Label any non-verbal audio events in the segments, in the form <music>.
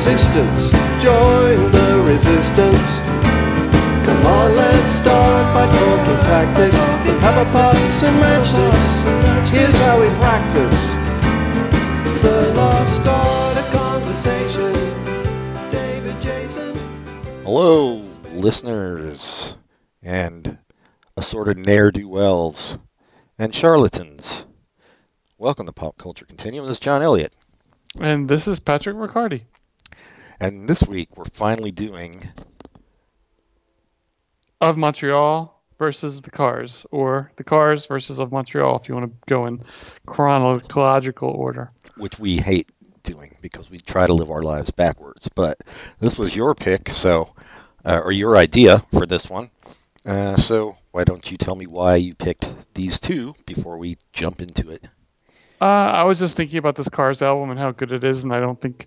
existence. Join the resistance. Come on, let's start by talking tactics. Let's have a pass and match this. Here's how we practice. The lost art of conversation. David Jason. Hello, listeners, and assorted ne'er do wells and charlatans. Welcome to Pop Culture Continuum. This is John Elliott, And this is Patrick McCarty. And this week we're finally doing Of Montreal versus the Cars, or the Cars versus of Montreal, if you want to go in chronological order. which we hate doing because we try to live our lives backwards. But this was your pick, so uh, or your idea for this one. Uh, so why don't you tell me why you picked these two before we jump into it? Uh, I was just thinking about this Cars album and how good it is, and I don't think.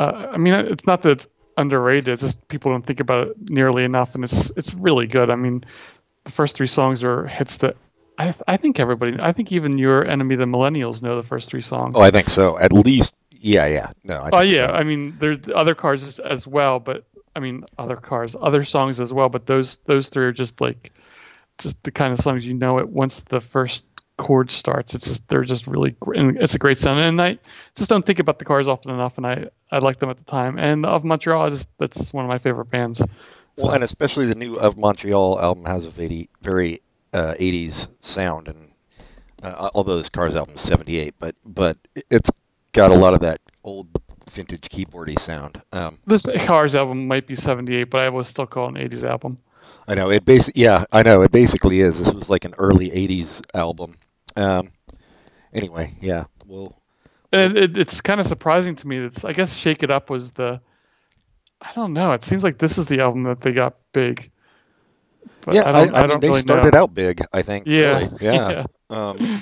Uh, I mean, it's not that it's underrated. It's just people don't think about it nearly enough, and it's it's really good. I mean, the first three songs are hits that I I think everybody. I think even your enemy, the Millennials, know the first three songs. Oh, I think so. At least, yeah, yeah. No, I Oh think yeah, so. I mean there's other cars as, as well, but I mean other cars, other songs as well, but those those three are just like just the kind of songs you know it once the first chord starts. It's just they're just really it's a great sound, and I just don't think about the cars often enough, and I I like them at the time. And of Montreal, I just that's one of my favorite bands. Well, and especially the new of Montreal album has a very, very uh, 80s sound, and uh, although this Cars album is 78, but but it's got a lot of that old vintage keyboardy sound. Um, This Cars album might be '78, but I will still call it an '80s album. I know it basi- yeah, I know it basically is. This was like an early 80s album. Um, anyway, yeah, well, And it, it, it's kind of surprising to me. It's I guess Shake It Up was the. I don't know. It seems like this is the album that they got big. But yeah, I don't, I, I, mean, don't they really started know. out big, I think. Yeah, really. <laughs> yeah. Um,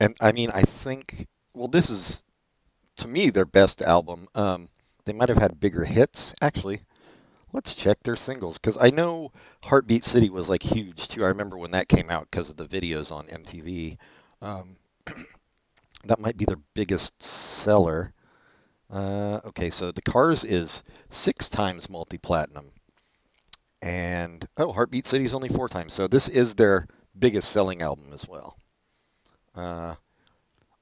and I mean, I think, well, this is, to me, their best album. Um, they might have had bigger hits, actually. Let's check their singles, because I know Heartbeat City was like huge too. I remember when that came out because of the videos on MTV. Um, <clears throat> that might be their biggest seller. Uh, okay, so the Cars is six times multi-platinum, and oh, Heartbeat City is only four times. So this is their biggest selling album as well. Uh,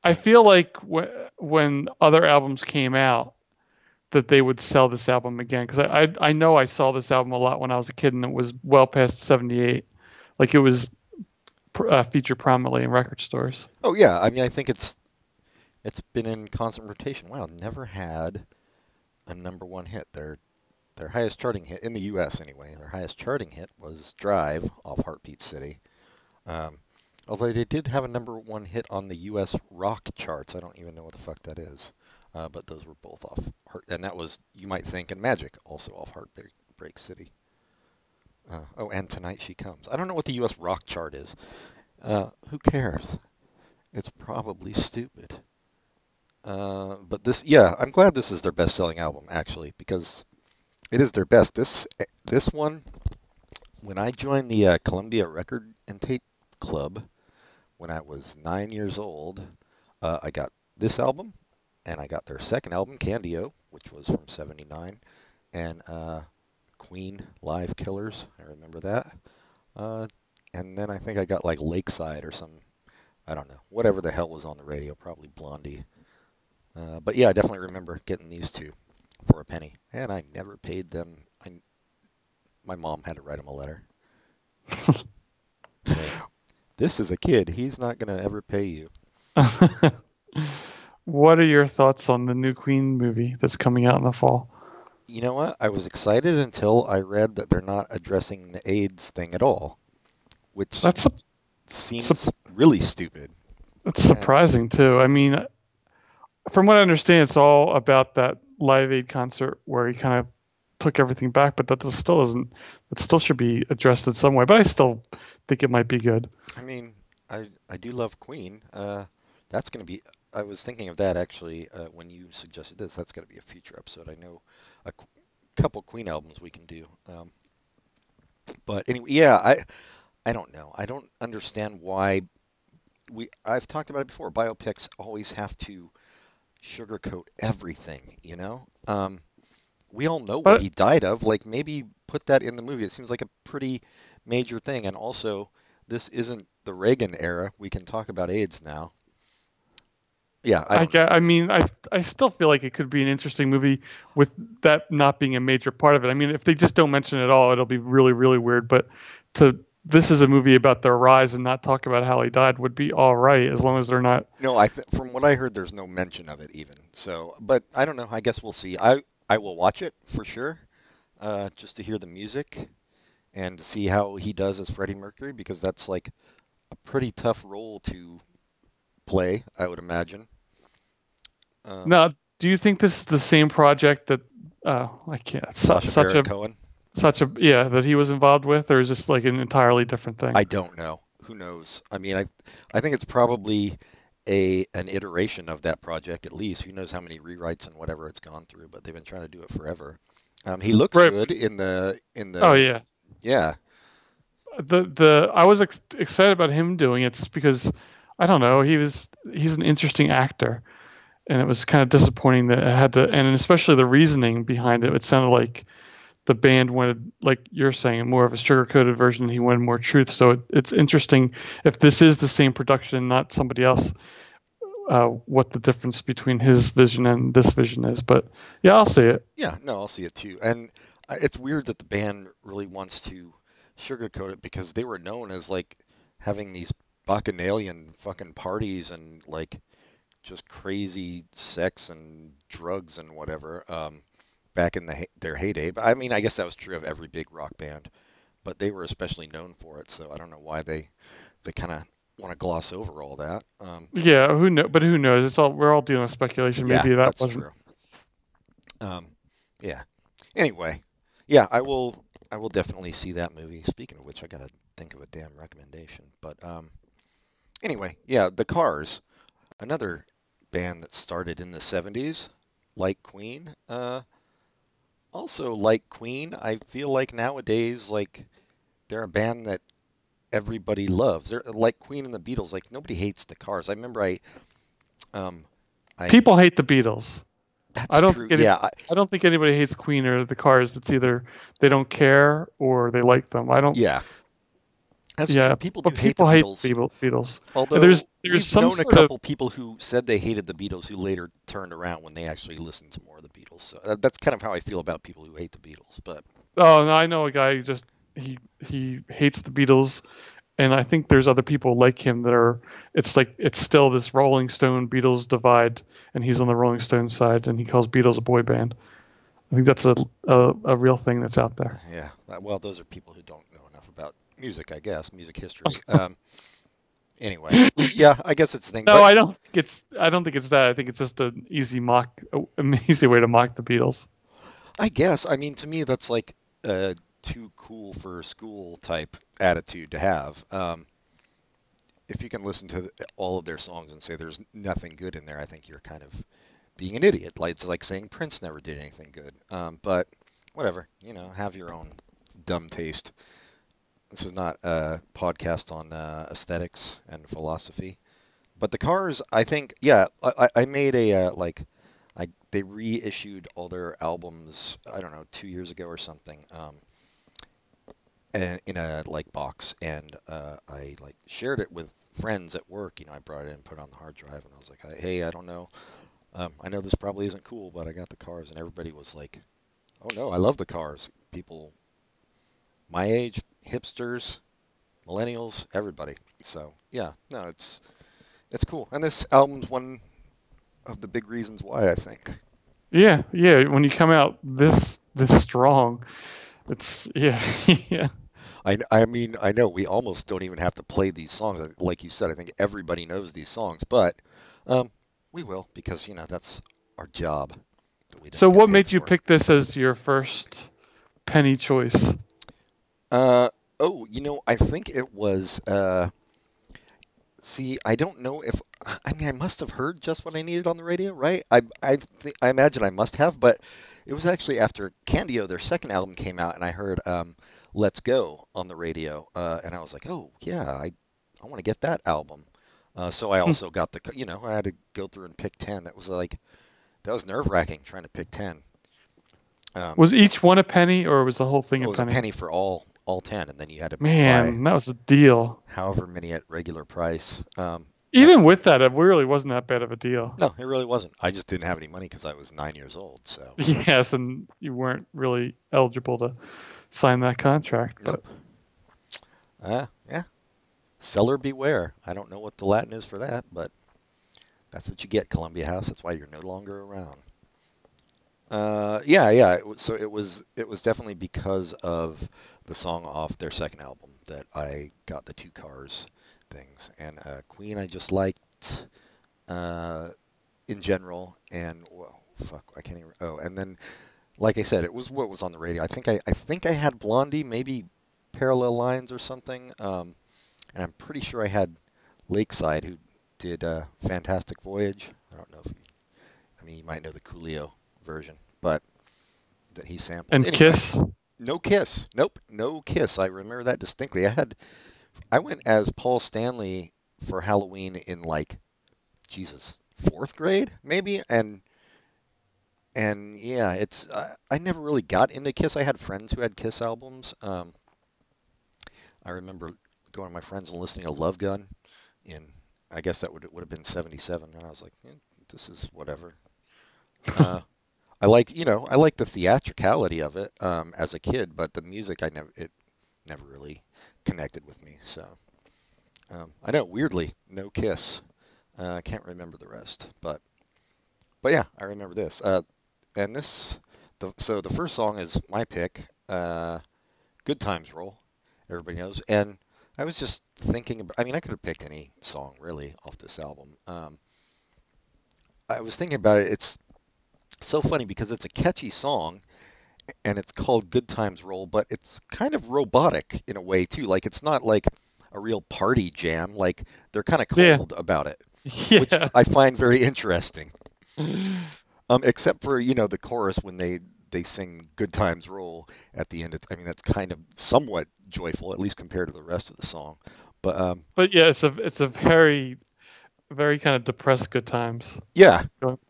I feel like wh- when other albums came out, that they would sell this album again because I, I I know I saw this album a lot when I was a kid and it was well past '78, like it was uh, featured prominently in record stores. oh yeah, I mean I think it's it's been in constant rotation. Wow, never had a number one hit. Their their highest charting hit in the U.S. anyway. Their highest charting hit was "Drive" off Heartbeat City. Um, although they did have a number one hit on the U.S. rock charts. I don't even know what the fuck that is. Uh, but those were both off Heart, and that was you might think, and Magic also off Heartbreak Break City. Uh, oh, and Tonight She Comes. I don't know what the U.S. rock chart is. Uh, who cares? It's probably stupid. Uh, but this, yeah, I'm glad this is their best-selling album actually because it is their best. This this one, when I joined the uh, Columbia Record and Tape Club when I was nine years old, uh, I got this album, and I got their second album, Candy-O, which was from '79, and uh, Queen Live Killers. I remember that. Uh, and then I think I got like Lakeside or some, I don't know, whatever the hell was on the radio, probably Blondie. Uh, but yeah, I definitely remember getting these two for a penny, and I never paid them. I, my mom had to write them a letter. Say, <laughs> this is a kid. He's not gonna ever pay you. <laughs> what are your thoughts on the new Queen movie that's coming out in the fall? You know what? I was excited until I read that they're not addressing the AIDS thing at all, which That's a, seems really stupid. It's surprising too. I mean, from what I understand, it's all about that Live Aid concert where he kind of took everything back, but that still isn't. It still should be addressed in some way. But I still think it might be good. I mean, I I do love Queen. Uh, that's gonna be. I was thinking of that actually uh, when you suggested this. That's gonna be a future episode. I know a qu- couple Queen albums we can do. Um, but anyway, yeah, I I don't know. I don't understand why we. I've talked about it before. Biopics always have to sugarcoat everything, you know? Um, we all know But- what he died of. Like maybe put that in the movie. It seems like a pretty major thing. And also, this isn't the Reagan era. We can talk about AIDS now. Yeah, I I, I mean, I I still feel like it could be an interesting movie with that not being a major part of it. I mean, if they just don't mention it at all, it'll be really really weird. But to this is a movie about their rise and not talk about how he died would be all right as long as they're not. No, I th- from what I heard, there's no mention of it even. So, but I don't know. I guess we'll see. I I will watch it for sure, uh, just to hear the music and see how he does as Freddie Mercury because that's like a pretty tough role to play, I would imagine. Um, Now, do you think this is the same project that? Uh, I can't. Sacha such a Cohen. such a yeah that he was involved with, or is this like an entirely different thing? I don't know. Who knows? I mean, I I think it's probably a an iteration of that project at least. Who knows how many rewrites and whatever it's gone through, but they've been trying to do it forever. Um, he looks Right. good in the in the oh yeah. yeah. the the I was ex- excited about him doing it just because I don't know he was he's an interesting actor, and it was kind of disappointing that it had to and especially the reasoning behind it. It sounded like the band wanted like you're saying more of a sugar coated version. He wanted more truth. So it, it's interesting if this is the same production, not somebody else. Uh, what the difference between his vision and this vision is, but yeah, I'll see it. Yeah, no, I'll see it too. And it's weird that the band really wants to sugarcoat it because they were known as like having these bacchanalian fucking parties and like just crazy sex and drugs and whatever um, back in the their heyday. But I mean, I guess that was true of every big rock band, but they were especially known for it. So I don't know why they they kind of want to gloss over all that. Um, Yeah, who know? But who knows? It's all we're all dealing with speculation. Maybe yeah, that that's wasn't. true. Um, yeah. Anyway, yeah, I will. I will definitely see that movie. Speaking of which, I gotta think of a damn recommendation. But um, anyway, yeah, the Cars, another band that started in the '70s, like Queen. Uh, also like Queen, I feel like nowadays, like they're a band that everybody loves. They're like Queen and the Beatles. Like nobody hates the Cars. I remember I, um, I People hate the Beatles. that's I don't true. think it- yeah, I, I don't think anybody hates Queen or the Cars. It's either they don't care or they like them. I don't. yeah. That's yeah, true. People people hate hate the Beatles. the Beatles. Beatles. Although there's- there's some known a sort of- couple people who said they hated the Beatles who later turned around when they actually listened to more of the Beatles. So that's kind of how I feel about people who hate the Beatles. But Oh, no, I know a guy who just he he hates the Beatles, and I think there's other people like him that are. It's like it's still this Rolling Stone Beatles divide, and he's on the Rolling Stone side, and he calls Beatles a boy band. I think that's a a, a real thing that's out there. yeah, uh, well, those are people who don't know enough about music, I guess, music history. <laughs> um, anyway, yeah, I guess it's the thing. No, but- I don't think it's. I don't think it's that. I think it's just an easy mock, an <laughs> easy way to mock the Beatles. I guess. I mean, to me, that's like a too cool for school type attitude to have. Um, if you can listen to all of their songs and say there's nothing good in there, I think you're kind of being an idiot. Like it's like saying Prince never did anything good. Um, but whatever, you know, have your own dumb taste. This is not a podcast on uh, aesthetics and philosophy. But the Cars, I think, yeah, I, I made a uh, like I they reissued all their albums. I don't know, two years ago or something. Um, and in a like box, and uh, I like shared it with friends at work. You know, I brought it in, put it on the hard drive, and I was like, "Hey, I don't know. Um, I know this probably isn't cool, but I got the Cars." And everybody was like, "Oh no, I love the Cars." People my age, hipsters, millennials, everybody. So yeah, no, it's it's cool. And this album's one of the big reasons why I think. Yeah, yeah. When you come out this this strong, it's <laughs> yeah, yeah. I, I mean, I know we almost don't even have to play these songs. Like you said, I think everybody knows these songs, but um, we will because you know that's our job. that So what made you pick this as your first penny choice? Uh oh, you know, I think it was. Uh, see, I don't know if I mean I must have heard just what I needed on the radio, right? I I th- I imagine I must have, but it was actually after Candy-O, their second album came out, and I heard um, "Let's Go" on the radio, uh, and I was like, oh yeah, I I want to get that album. Uh, so I also got the, you know, I had to go through and pick ten. That was like, that was nerve wracking trying to pick ten. Um, Was each one a penny, or was the whole thing it a was penny? a penny for all all ten, and then you had to Man, that was a deal. however many at regular price. Um, Even with that, it really wasn't that bad of a deal. no, it really wasn't. I just didn't have any money because I was nine years old. So <laughs> Yes, and you weren't really eligible to sign that contract. But Nope. Uh, yeah. Seller beware. I don't know what the Latin is for that, but that's what you get, Columbia House. That's why you're no longer around. Uh, yeah, yeah. So it was it was definitely because of the song off their second album that I got the two cars things. And uh, Queen I just liked uh, in general, and fuck, I can't even. Oh, and then like I said, it was what was on the radio. I think I, I think I had Blondie, maybe Parallel Lines or something. Um, and I'm pretty sure I had Lakeside, who did uh, Fantastic Voyage. I don't know if you, I mean, you might know the Coolio version, but that he sampled. and Anyway, Kiss. No Kiss. Nope, no Kiss. I remember that distinctly. I had, I went as Paul Stanley for Halloween in like, Jesus, fourth grade maybe, and and yeah, it's I, I never really got into Kiss. I had friends who had Kiss albums. Um, I remember going to my friends and listening to Love Gun in I guess that would would have been '77, and I was like, eh, this is whatever. Uh, I like you know I like the theatricality of it um, as a kid, but the music I never it never really connected with me. So um, I know weirdly no Kiss. Uh, I can't remember the rest, but but yeah, I remember this. Uh, and this the so the first song is my pick. Uh, Good Times Roll. Everybody knows, and I was just thinking about. I mean, I could have picked any song really off this album. Um, I was thinking about it. It's so funny because it's a catchy song and it's called Good Times Roll, but it's kind of robotic in a way too. Like it's not like a real party jam. Like they're kind of Yeah. cold about it, <laughs> which I find very interesting. <laughs> Um, except for you know the chorus when they they sing "Good Times Roll" at the end. Of, I mean that's kind of somewhat joyful, at least compared to the rest of the song. But um, But yeah, it's a it's a very very kind of depressed good times. yeah, Go-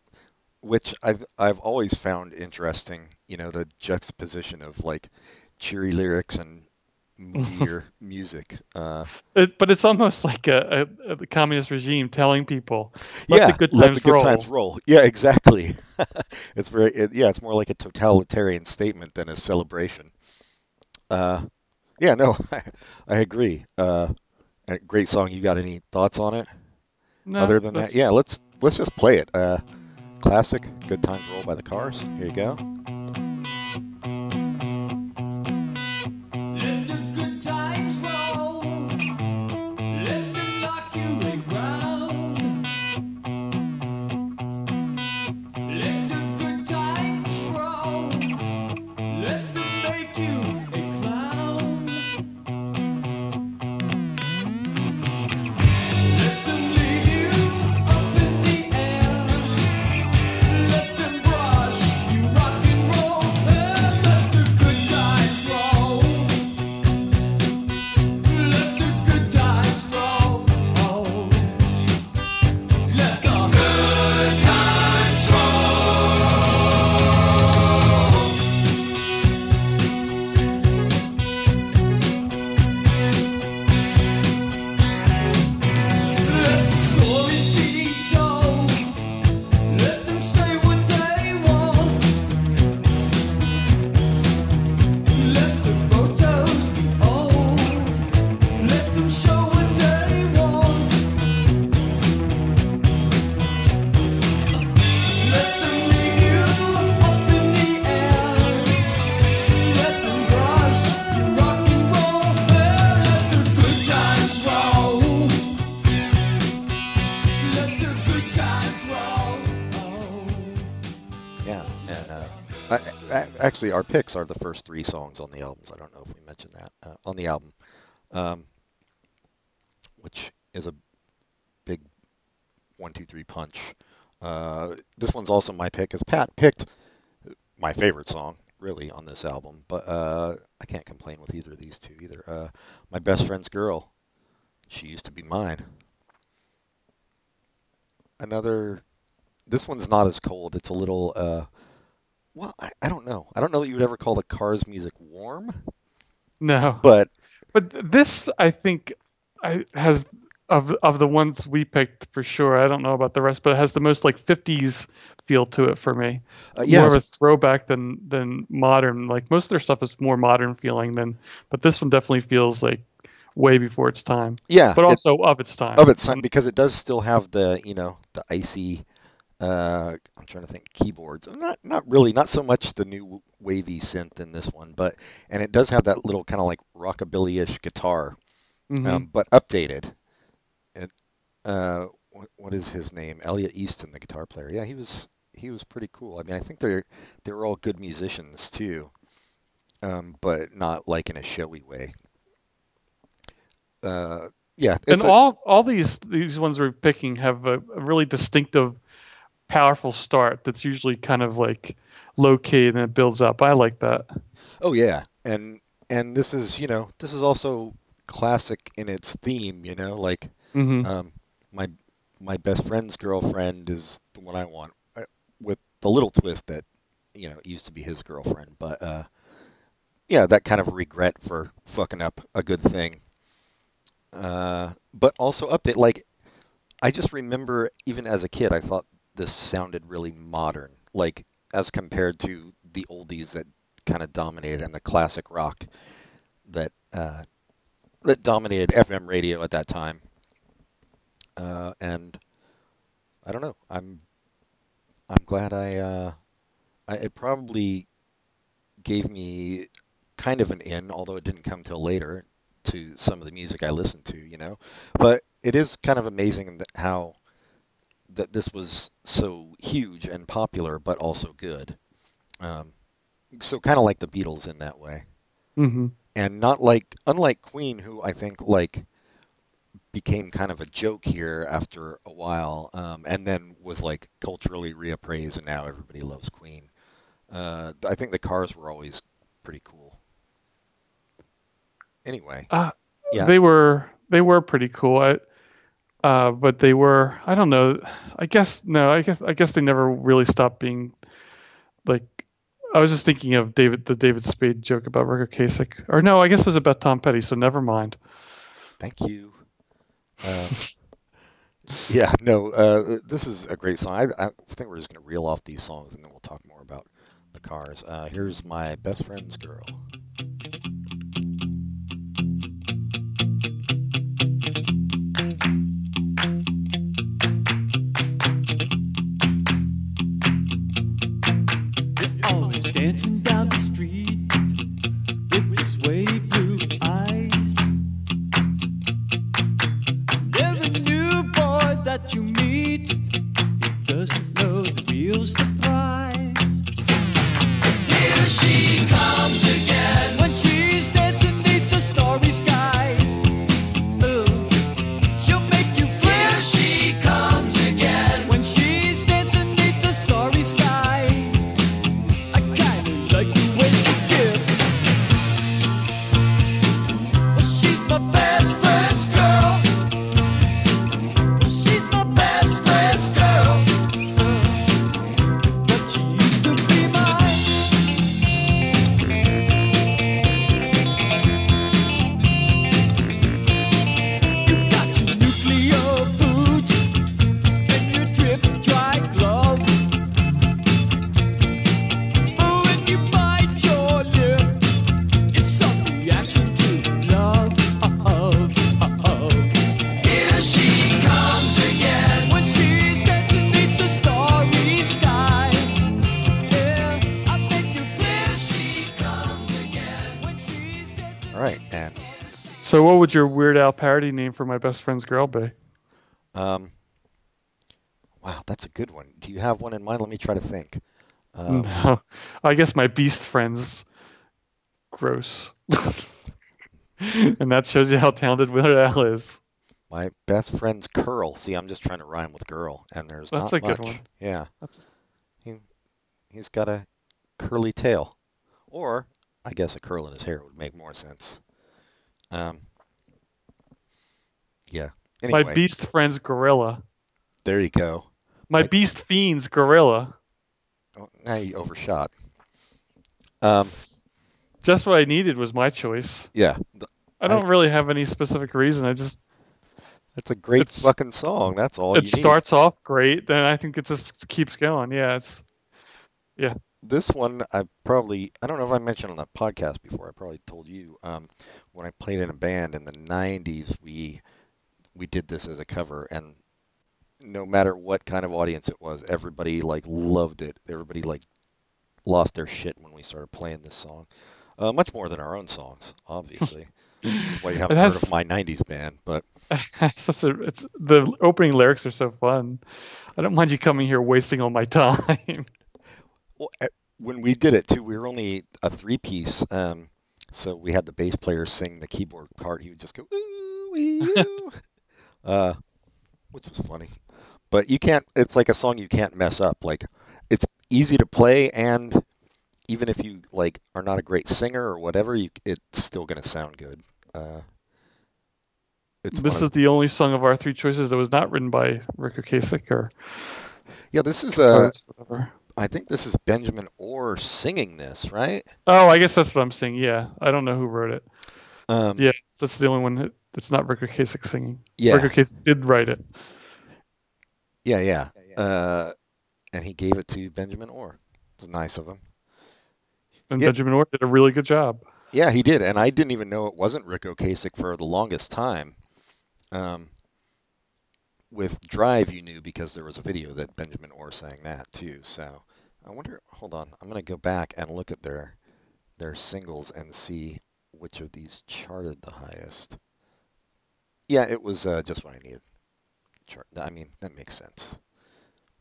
which I've I've always found interesting. You know the juxtaposition of like cheery lyrics and moodier music. Uh, It, but it's almost like a, a, a communist regime telling people, let yeah, the good let times the good roll. times roll. Yeah, exactly. <laughs> it's very it, yeah, it's more like a totalitarian statement than a celebration. Uh, yeah, no, I, <laughs> I agree. Uh, great song. You got any thoughts on it? No, Other than that, yeah, let's let's just play it. Uh, classic, "Good Times Roll" by the Cars. Here you go. Actually, our picks are the first three songs on the albums. I don't know if we mentioned that uh, on the album, um, which is a big one, two, three punch. Uh, this one's also my pick, as Pat picked my favorite song, really, on this album. But uh, I can't complain with either of these two either. Uh, my best friend's girl, she used to be mine. another. This one's not as cold. It's a little. Well, I, I don't know. I don't know that you would ever call the Cars music warm, No, but but this I think I has of of the ones we picked for sure. I don't know about the rest, but it has the most like 50s feel to it for me. uh, yeah, more of a throwback than than modern. Like most of their stuff is more modern feeling than, but this one definitely feels like way before its time, yeah. but also of its time. of its time because it does still have the you know the icy. Uh, I'm trying to think keyboards. Not not really. Not so much the new wavy synth in this one, but and it does have that little kind of like rockabilly-ish guitar. Mhm. um, but updated. It, uh, what, what is his name? Elliot Easton, the guitar player. Yeah, he was he was pretty cool. I mean, I think they're they were all good musicians too, um, but not like in a showy way. Uh, yeah, and a- all all these these ones we're picking have a, a really distinctive, powerful start. That's usually kind of like low key and then it builds up. I like that. oh yeah, and and this is you know this is also classic in its theme. You know, like hmm Um, my my best friend's girlfriend is the one I want, uh, with the little twist that you know it used to be his girlfriend, but uh, yeah, that kind of regret for fucking up a good thing. Uh, but also update like I just remember even as a kid I thought this sounded really modern, like as compared to the oldies that kind of dominated and the classic rock that uh, that dominated FM radio at that time uh, and I don't know. I'm I'm glad I, uh, I it probably gave me kind of an in, although it didn't come till later, to some of the music I listened to. You know, but it is kind of amazing how that this was so huge and popular, but also good. Um, so kind of like the Beatles in that way hmm and not like unlike Queen, who I think like became kind of a joke here after a while, um, and then was like culturally reappraised, and now everybody loves Queen. Uh, I think the Cars were always pretty cool. Anyway, Uh, Yeah. They were they were pretty cool. I, uh, but they were I don't know. I guess no. I guess I guess they never really stopped being like. I was just thinking of David the David Spade joke about Ric Ocasek, or no, I guess it was about Tom Petty. So never mind. thank you. Um, <laughs> yeah, no, uh, this is a great song. I, I think we're just gonna reel off these songs, and then we'll talk more about the Cars. Uh, here's my best friend's girl. Would your Weird Al parody name for my best friend's girl be? Um, wow, that's a good one. Do you have one in mind? Let me try to think. Um, <laughs> no, I guess my beast friends. Gross. <laughs> and that shows you how talented Weird Al is. My best friend's curl. See, I'm just trying to rhyme with girl, and there's That's not a good one. Yeah, That's he he's got a curly tail, or I guess a curl in his hair would make more sense. Um, yeah. Anyway, my beast friend's gorilla. There you go. My I- Beast Fiends Gorilla. Oh, now you overshot. Um, Just what I needed was my choice. yeah, th- I don't really have any specific reason. I just it's a great It's- fucking song. That's all it starts off great, then I think it just keeps going. Yeah, it's need. This one, I probably I don't know if I mentioned on that podcast before. I probably told you. Um, when I played in a band in the '90s, we we did this as a cover, and no matter what kind of audience it was, everybody like loved it. Everybody like lost their shit when we started playing this song. Uh, much more than our own songs, obviously. Which is why you <laughs> haven't heard of my '90s band, but <laughs> it's a it's the opening lyrics are so fun. I don't mind you coming here wasting all my time. <laughs> Well, when we did it too, we were only a three piece. Um, so we had the bass player sing the keyboard part. He would just go ooh wee oo, uh, which was funny. But you can't. It's like a song you can't mess up. Like it's easy to play, and even if you like are not a great singer or whatever, you it's still gonna sound good. Uh, it's this is of- the only song of our three choices that was not written by Ric Ocasek or yeah. This is uh. I think this is Benjamin Orr singing this, right? Oh, I guess that's what I'm saying. Yeah, I don't know who wrote it. Um, Yeah, that's the only one. That- It's not Ric Ocasek singing. yeah. Ric Ocasek did write it. Yeah, yeah. Uh, and he gave it to Benjamin Orr. It was nice of him. And Yeah. Benjamin Orr did a really good job. Yeah, he did, and I didn't even know it wasn't Ric Ocasek for the longest time. Um, with Drive, you knew because there was a video that Benjamin Orr sang that too. So I wonder. Hold on, I'm gonna go back and look at their their singles and see which of these charted the highest. Yeah, it was uh, just what I needed. Chart. I mean, that makes sense.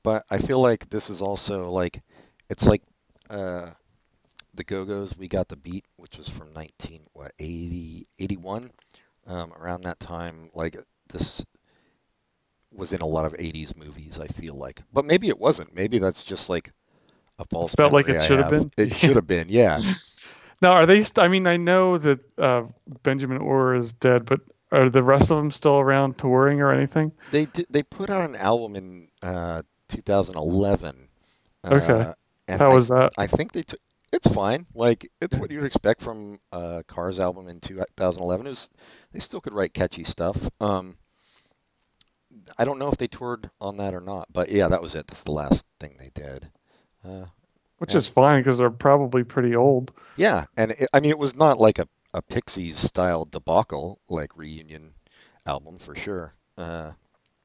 But I feel like this is also like it's like uh, the Go-Go's We Got the Beat, which was from 19 what 80 81 um, around that time like this was in a lot of 80s movies I feel like but maybe it wasn't maybe that's just like a false Felt like it I should have been? it should have been yeah <laughs> Now, are they? St- I mean, I know that uh, Benjamin Orr is dead, but are the rest of them still around touring or anything? they did they put out an album in uh, 2011 Okay. uh, and How I was that? I think they took. It's fine. Like it's what you'd expect from a Cars album in 2011. It was, they still could write catchy stuff. Um, I don't know if they toured on that or not, but yeah, that was it. That's the last thing they did. Uh, Which Yeah. is fine because they're probably pretty old. yeah, and it, I mean, it was not like a, a Pixies style debacle like reunion album for sure. Uh,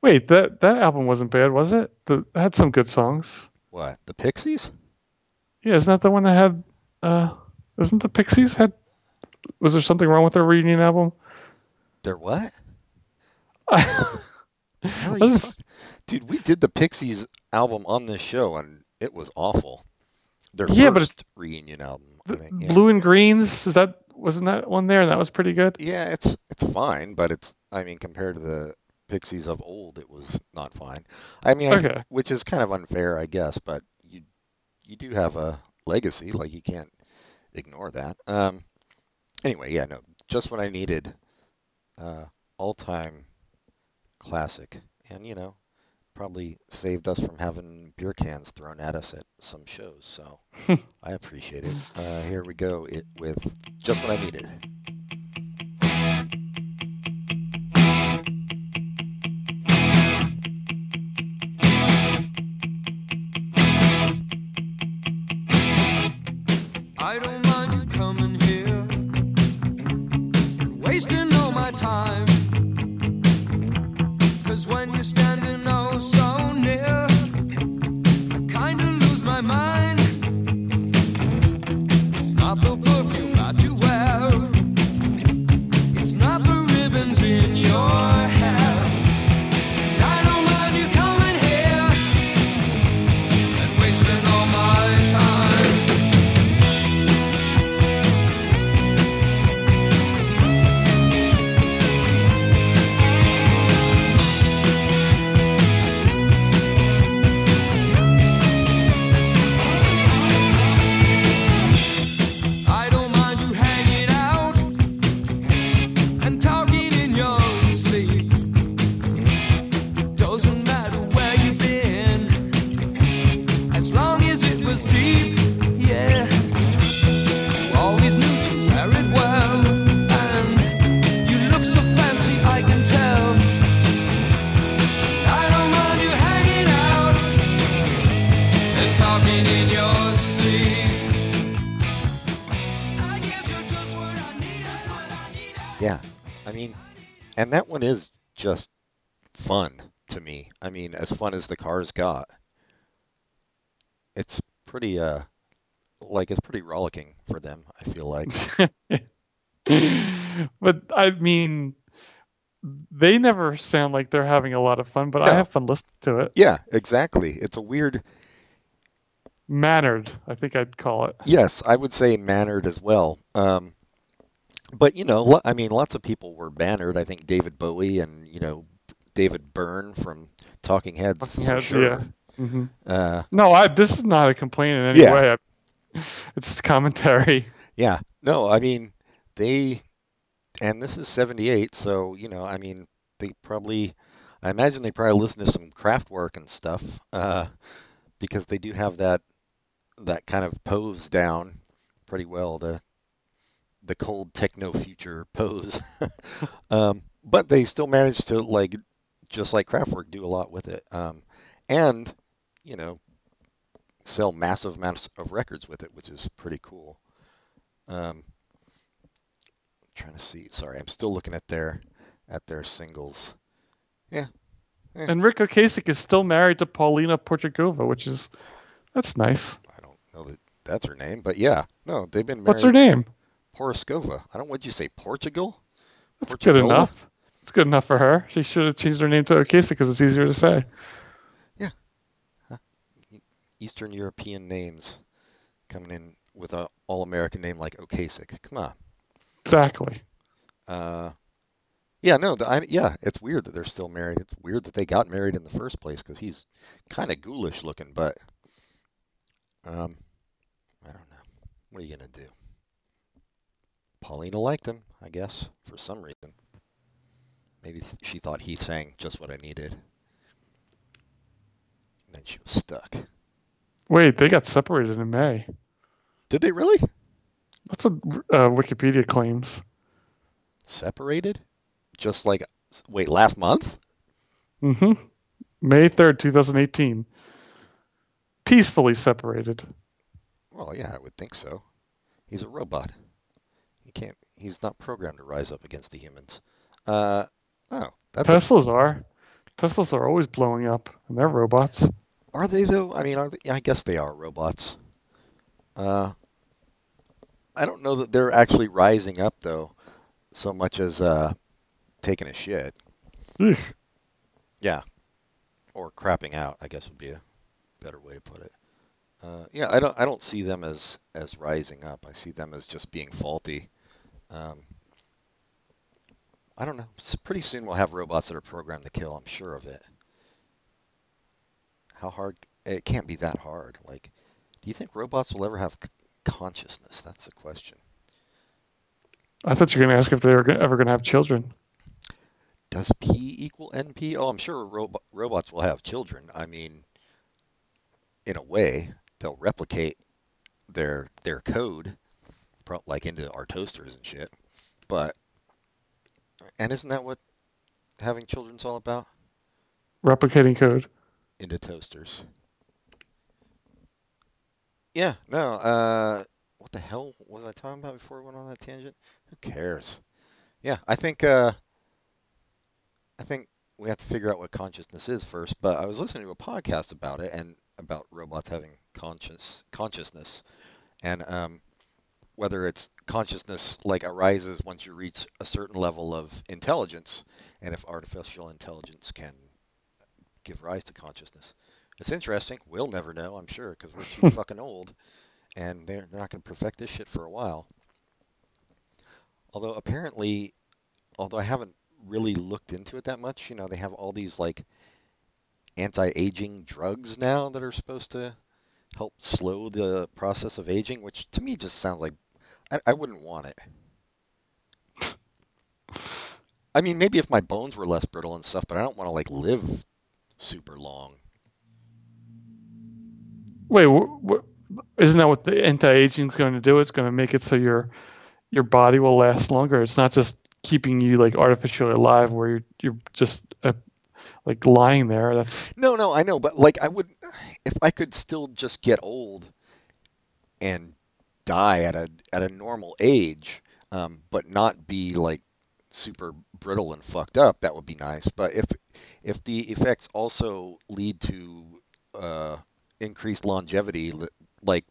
Wait, that that album wasn't bad, was it? The, it had some good songs. what the Pixies? Yeah, isn't that the one that had? Uh, isn't the Pixies had? Was there something wrong with their reunion album? They're what? <laughs> I Hell, you Wasn't- talk- Dude, we did the Pixies album on this show, and it was awful. Their Yeah, but first reunion album. I think, yeah. Blue and Greens is that? Wasn't that one there? That was pretty good. Yeah, it's it's fine, but it's I mean compared to the Pixies of old, it was not fine. I mean, I- Okay. which is kind of unfair, I guess, but you you do have a legacy, like you can't ignore that. Um, anyway, yeah, no, just what I needed. Uh, all-time classic, and you know, probably saved us from having beer cans thrown at us at some shows. So <laughs> I appreciate it. Uh, here we go. It with just what I needed. One is just fun to me. I mean, as fun as the cars got. It's pretty uh like it's pretty rollicking for them, I feel like. <laughs> but I mean, they never sound like they're having a lot of fun, but I have fun listening to it. Yeah, exactly. It's a weird Mannered, I think I'd call it. Yes, I would say mannered as well. Um, but you know, I mean, lots of people were mannered. I think David Bowie and you know David Byrne from Talking Heads. Talking Heads, sure. yeah. hmm Uh, No, I, this is not a complaint in any Yeah. way. I, it's just commentary. yeah. No, I mean they, and this is '78, so you know, I mean, they probably, I imagine they probably listen to some Kraftwerk and stuff, uh, because they do have that that kind of pose down pretty well. The the cold techno future pose. <laughs> um, but they still managed to like just like Kraftwerk do a lot with it. Um, and you know sell massive amounts of records with it, which is pretty cool. Um, trying to see. Sorry, I'm still looking at their at their singles. Yeah. And Ric Ocasek is still married to Paulina Porchegova, which is that's nice. I don't know that that's her name, but yeah, no, they've been married. What's her name? Poroscova. I don't. What'd you say? Portugal? That's good enough. It's good enough for her. She should have changed her name to Ocasek because it's easier to say. Yeah. Eastern European names coming in with an all-American name like Ocasek. Come on. Exactly. Uh, yeah, no, the, I, yeah, it's weird that they're still married. It's weird that they got married in the first place because he's kind of ghoulish looking, but um, I don't know. What are you gonna do? Paulina liked him, I guess, for some reason. Maybe th- she thought he sang just what I needed. And then she was stuck. Wait, they got separated in May. Did they really? That's what uh, Wikipedia claims. Separated? Just like, wait, last month? Mm hmm May 3rd, 2018. Peacefully separated. Well, yeah, I would think so. He's a robot. He can't. He's not programmed to rise up against the humans. Uh, oh, that's a- Teslas are. Teslas are always blowing up, and they're robots. are they though? I mean, are they, I guess they are robots. Uh, I don't know that they're actually rising up though, so much as uh, taking a shit. Yeah, or crapping out. I guess would be a better way to put it. Uh, yeah, I don't. I don't see them as as rising up. I see them as just being faulty. Um, I don't know. Pretty soon we'll have robots that are programmed to kill. I'm sure of it. How hard? It can't be that hard. Like, do you think robots will ever have consciousness? That's the question. I thought you were going to ask if they're ever going to have children. Does P equal NP? Oh, I'm sure robo- robots will have children. I mean, in a way, they'll replicate their their code, pro- like into our toasters and shit. But, and isn't that what having children's all about? Replicating code. Into toasters. Yeah. No. Uh, what the hell was I talking about before we went on that tangent? Who cares? Yeah, I think. Uh, I think we have to figure out what consciousness is first. But I was listening to a podcast about it and about robots having conscious consciousness, and um, whether it's consciousness like arises once you reach a certain level of intelligence, and if artificial intelligence can give rise to consciousness. It's interesting. We'll never know, I'm sure, because we're too <laughs> fucking old, and they're they're not going to perfect this shit for a while. Although apparently, although I haven't really looked into it that much, you know, they have all these like anti-aging drugs now that are supposed to help slow the process of aging, which to me just sounds like I, I wouldn't want it. I mean, maybe if my bones were less brittle and stuff, but I don't want to like live super long. Wait, isn't that what the anti-aging is going to do? It's going to make it so your your body will last longer. It's not just keeping you like artificially alive, where you're you're just uh, like lying there. That's No, no, I know, but like I would, if I could still just get old and die at a at a normal age, um, but not be like super brittle and fucked up, that would be nice. But if if the effects also lead to uh, increased longevity, like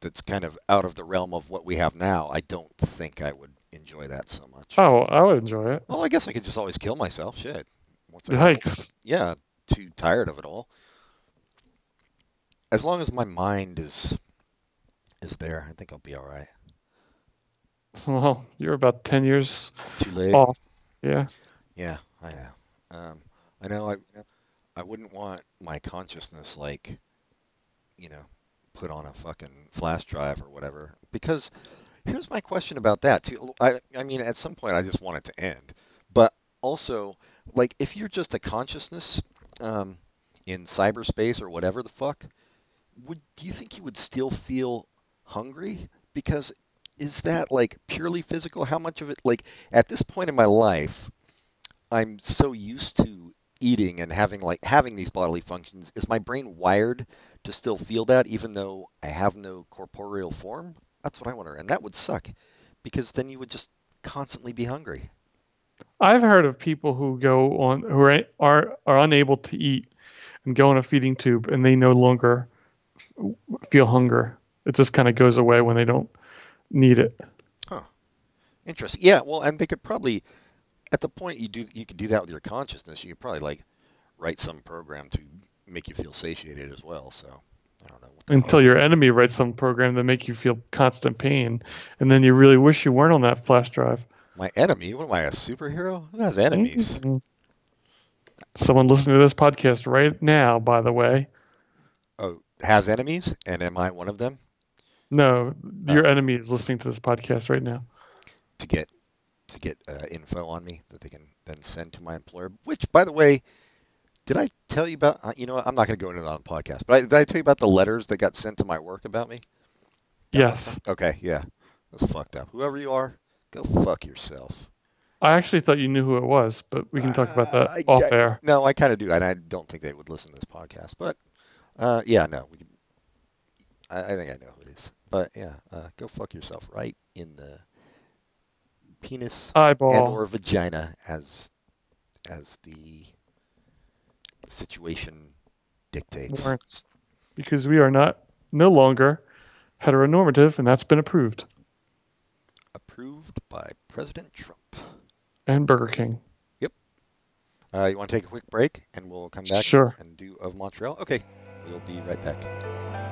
that's kind of out of the realm of what we have now, I don't think I would enjoy that so much. Oh, I would enjoy it. Well, I guess I could just always kill myself. Shit. Once Yikes. yeah, too tired of it all. As long as my mind is is there, I think I'll be all right. Well, you're about 10 years Too late. off. Yeah. Yeah, I know. Um, I know. I I wouldn't want my consciousness like, you know, put on a fucking flash drive or whatever. Because here's my question about that too. I I mean, at some point, I just want it to end. But also, like, if you're just a consciousness um, in cyberspace or whatever the fuck, would do you think you would still feel hungry? Because is that like purely physical? How much of it, like, at this point in my life, I'm so used to eating and having like having these bodily functions. Is my brain wired to still feel that even though I have no corporeal form? That's what I wonder. And that would suck because then you would just constantly be hungry. I've heard of people who go on who are are, are unable to eat and go on a feeding tube and they no longer f- feel hunger. It just kind of goes away when they don't need it. Huh. Interesting. Yeah, well, and they could probably at the point you do you could do that with your consciousness, you could probably like write some program to make you feel satiated as well. So I don't know. Until hell- your enemy writes some program that make you feel constant pain, and then you really wish you weren't on that flash drive. my enemy, what am I, a superhero? Who has enemies? Mhm. Someone listening to this podcast right now, by the way. Oh, has enemies, and am I one of them? No, your Oh. enemy is listening to this podcast right now. to get to get uh, info on me that they can then send to my employer. Which, by the way, did I tell you about? Uh, you know, what, I'm not going to go into that on the podcast. But I, did I tell you about the letters that got sent to my work about me? Yes. Okay, yeah, that's fucked up. Whoever you are, go fuck yourself. I actually thought you knew who it was, but we can talk about that Uh, I- off I- air. No, I kind of do, and I don't think they would listen to this podcast. But uh, yeah, no, we can, I, I think I know who it is. But yeah, uh, go fuck yourself right in the penis and Eyeball. or vagina as as the situation dictates. warrants. Because we are not no longer heteronormative, and that's been approved. Approved by President Trump. And Burger King. Yep. Uh, you want to take a quick break, and we'll come back Sure. and do of Montreal. Okay, we'll be right back.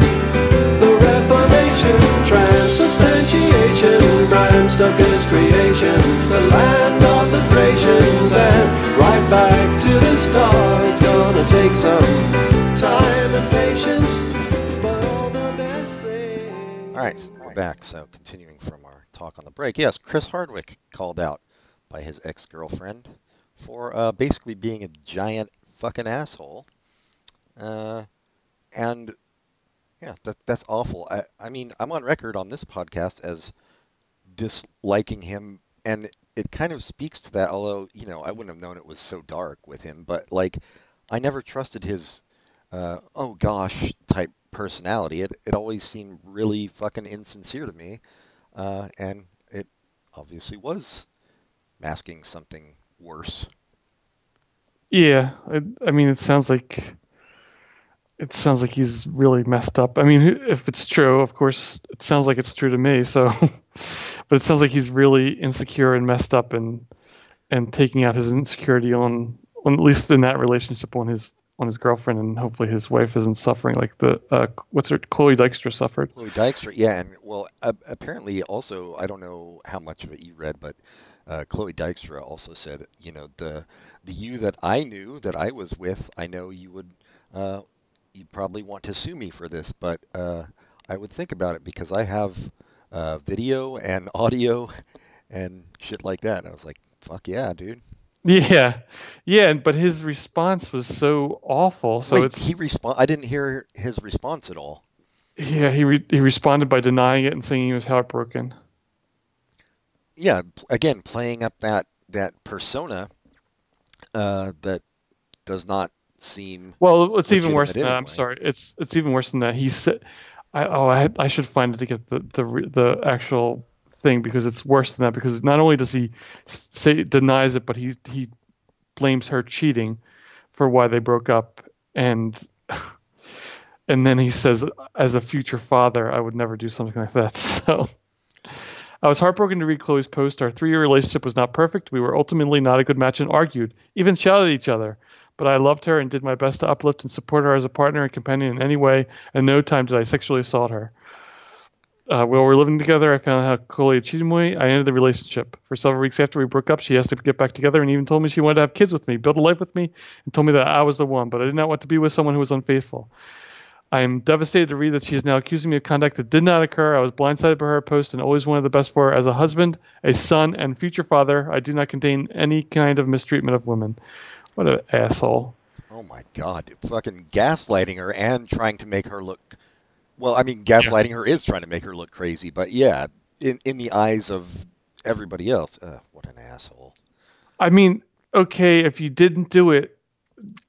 Creation, the land of the Thracians, and right back to the start. It's gonna take some time and patience, but all the best things. All right, we're back. So continuing from our talk on the break, yes, Chris Hardwick called out by his ex-girlfriend for uh, basically being a giant fucking asshole. Uh, and yeah, that that's awful. I I mean, I'm on record on this podcast as disliking him, and it kind of speaks to that. Although you know, I wouldn't have known it was so dark with him, but like, I never trusted his uh, oh gosh type personality. It it always seemed really fucking insincere to me, uh, and it obviously was masking something worse. Yeah, I, I mean, it sounds like it sounds like he's really messed up. I mean, if it's true, of course, it sounds like it's true to me. So, <laughs> but it sounds like he's really insecure and messed up, and and taking out his insecurity on, on at least in that relationship on his on his girlfriend, and hopefully his wife isn't suffering like the uh, what's her Chloe Dykstra suffered. Chloe Dykstra, yeah, and well, uh, apparently also, I don't know how much of it you read, but uh, Chloe Dykstra also said, you know, the the you that I knew that I was with, I know you would uh, you probably want to sue me for this, but uh, I would think about it because I have uh, video and <laughs> audio and shit like that. And I was like, fuck yeah, dude. Yeah, yeah, and- but his response was so awful. So Wait, it's he respond. I didn't hear his response at all. yeah, he re- he responded by denying it and saying he was heartbroken. Yeah, again, playing up that that persona uh, that does not seem. Well, it's even worse than that. I'm sorry. It's it's even worse than that. He said, I, "Oh, I, I should find it to get the the the actual thing because it's worse than that. Because not only does he say denies it, but he he blames her cheating for why they broke up, and and then he says, as a future father, I would never do something like that. <laughs> So. I was heartbroken to read Chloe's post. Our three year relationship was not perfect. We were ultimately not a good match and argued, even shouted at each other. But I loved her and did my best to uplift and support her as a partner and companion in any way, and no time did I sexually assault her. Uh, while we were living together, I found out how Chloe had cheated me. I ended the relationship. For several weeks after we broke up, she asked to get back together and even told me she wanted to have kids with me, build a life with me, and told me that I was the one, but I did not want to be with someone who was unfaithful. I am devastated to read that she is now accusing me of conduct that did not occur. I was blindsided by her post and always wanted the best for her as a husband, a son, and future father. I do not contain any kind of mistreatment of women. What an asshole. Oh my god, fucking gaslighting her and trying to make her look. Well, I mean, gaslighting her is trying to make her look crazy, but yeah, in in the eyes of everybody else, uh, what an asshole. I mean, okay, if you didn't do it,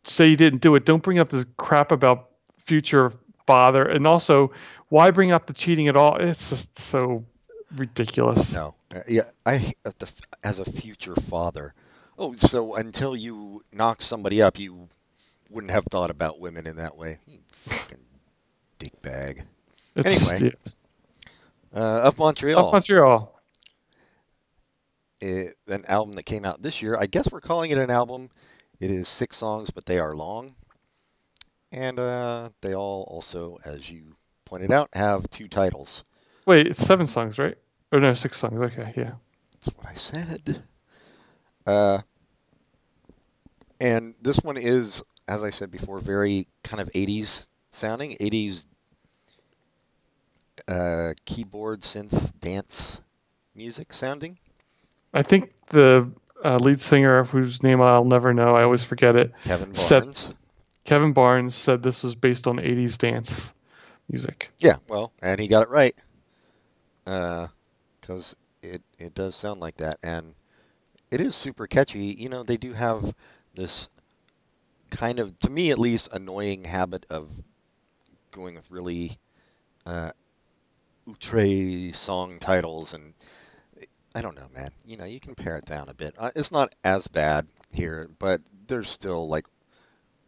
say you didn't do it. Don't bring up this crap about future father, and also, why bring up the cheating at all? It's just so ridiculous. No, uh, yeah, I uh, the, as a future father. Oh, so until you knock somebody up, you wouldn't have thought about women in that way. You fucking dick bag. It's, Anyway. yeah. Uh, of Montreal. Up Montreal. it, an album that came out this year. I guess we're calling it an album. It is six songs, but they are long. And uh, they all also, as you pointed out, have two titles. Wait, it's seven songs, right? Or no, six songs. Okay, yeah. That's what I said. Uh, and this one is, as I said before, very kind of 80s sounding, 80s uh, keyboard synth dance music sounding. I think the uh, lead singer, whose name I'll never know, I always forget it, Kevin Barnes. Kevin Barnes, said this was based on 80s dance music. Yeah, well, and he got it right. Because it, it does sound like that. And it is super catchy. You know, they do have this kind of, to me at least, annoying habit of going with really uh, outre song titles. And I don't know, man. You know, you can pare it down a bit. Uh, it's not as bad here, but there's still, like,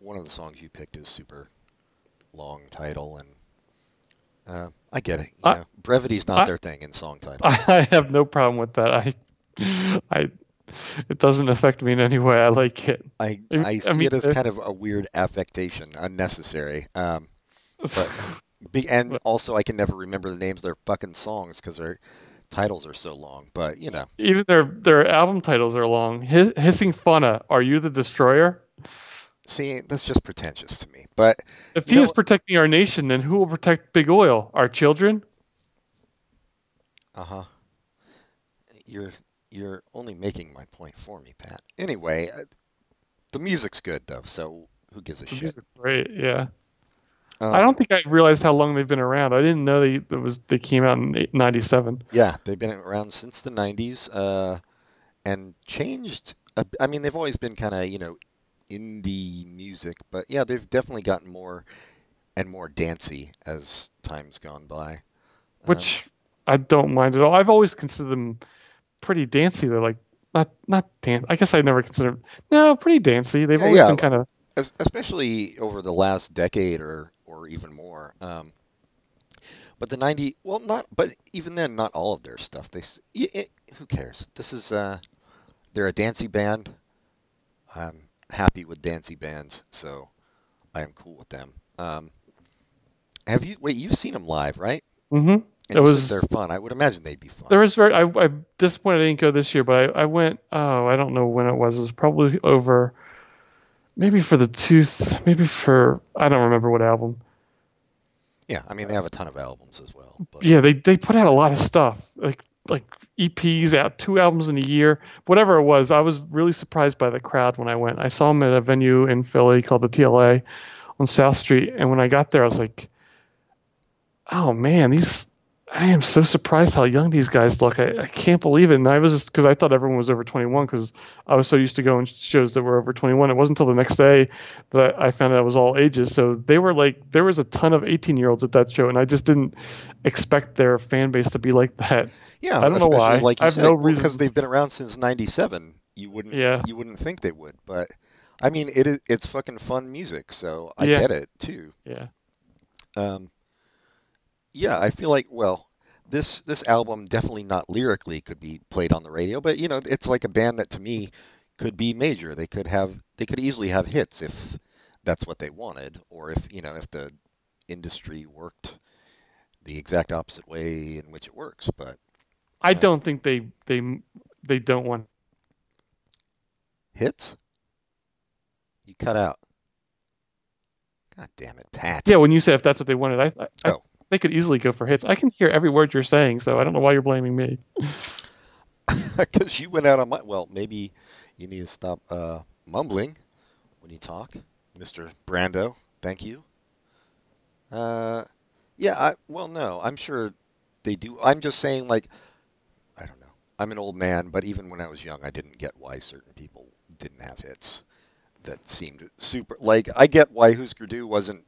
one of the songs you picked is super long title and uh, I get it. You I- brevity's not I- their thing in song titles. <laughs> I have no problem with that. I, I, <laughs> it doesn't affect me in any way. I like it. I, I- I see mean, it as uh, kind of a weird affectation, unnecessary. Um, but <laughs> be, and also I can never remember the names of their fucking songs because their titles are so long. But you know, Even their their album titles are long. Hi- Hissing Fauna, Are You the Destroyer? see, that's just pretentious to me. But If he know is protecting our nation, then who will protect Big Oil? Our children? uh huh, you're you're only making my point for me, Pat. Anyway, uh, the music's good though, so who gives a The shit? Great, yeah. Um, I don't think I realized how long they've been around. I didn't know they that was they came out in '97. Yeah, they've been around since the 90s uh, and changed. A, I mean, they've always been kind of, you know, indie music, but yeah, they've definitely gotten more and more dancey as time's gone by. Um, which I don't mind at all. I've always considered them pretty dancey. They're like not not dance. I guess I never considered no pretty dancey. They've always yeah. been kind of especially over the last decade or or even more. Um, but the 90, well, not, but even then, not all of their stuff. They, it, who cares? This is, uh, they're a dancey band. I'm happy with dancey bands, so I am cool with them. Um, have you? Wait, you've seen them live, right? hmm And It was- they're fun. I would imagine they'd be fun. There was very. I, I'm disappointed I didn't go this year, but I, I went. Oh, I don't know when it was. It was probably over maybe for the tooth, maybe for I don't remember what album. Yeah, I mean they have a ton of albums as well. But Yeah, they they put out a lot of stuff, like like EPs out, two albums in a year, whatever it was. I was really surprised by the crowd when I went. I saw them at a venue in Philly called the TLA on South Street, and when I got there, I was like, "Oh man, these." I am so surprised how young these guys look. I, I can't believe it. And I was just because I thought everyone was over 21 because I was so used to going to shows that were over 21. It wasn't until the next day that I, I found out it was all ages. So they were like, there was a ton of 18 year olds at that show, and I just didn't expect their fan base to be like that. yeah, I don't know why. Like you I have said, no reason- because they've been around since '97. You wouldn't. Yeah. You wouldn't think they would, but I mean, it is. It's fucking fun music, so I Yeah. get it too. Yeah. Um, yeah, I feel like well, this this album definitely not lyrically could be played on the radio, but you know, it's like a band that to me could be major. They could have they could easily have hits if that's what they wanted, or if you know if the industry worked the exact opposite way in which it works. But I Yeah. don't think they they they don't want. hits, you cut out. God damn it, Pat. Yeah, when you say if that's what they wanted, I, I, I Oh. They could easily go for hits. I can hear every word you're saying, so I don't know why you're blaming me. <laughs> Because you went out on my. Well, maybe you need to stop uh, mumbling when you talk, Mr. Brando. Thank you. Uh, yeah. I well, no. I'm sure they do. I'm just saying, like, I don't know. I'm an old man, but even when I was young, I didn't get why certain people didn't have hits that seemed super. Like, I get why Husker Du wasn't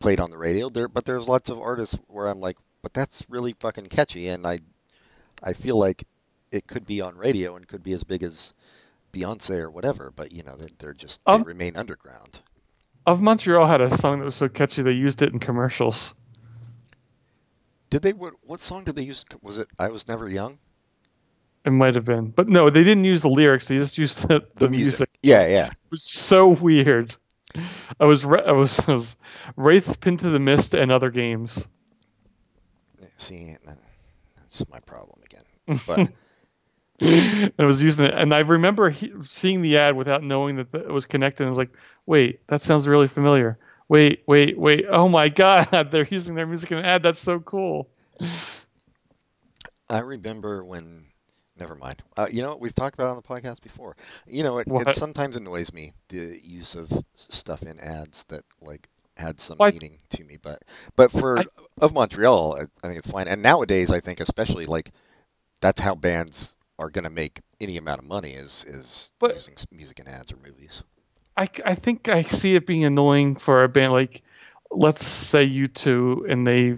played on the radio there, but there's lots of artists where I'm like, but that's really fucking catchy, and I, I feel like it could be on radio and could be as big as Beyonce or whatever, but you know they- they're just they Um, remain underground. Of Montreal had a song that was so catchy they used it in commercials. Did they what, what song did they use? Was it I Was Never Young? It might have been, but no, they didn't use the lyrics. They just used the, the, music. Yeah, yeah. It was so weird. I was re- I was, <laughs> I was Wraith, Pin to the Mist, and other games. See, that, that's my problem again. But <laughs> and I was using it, and I remember he, seeing the ad without knowing that it was connected. And I was like, "Wait, that sounds really familiar." Wait, wait, wait! Oh my <laughs> God, they're using their music in an ad. That's so cool. I remember when. Never mind. Uh, you know what? We've talked about it on the podcast before. You know, it, it sometimes annoys me the use of stuff in ads that like had some Why- meaning to me. But but for I- of Montreal, I, I think it's fine. And nowadays, I think especially like that's how bands are going to make any amount of money is is But- using music in ads or movies. I, I think I see it being annoying for a band like, let's say U2, and they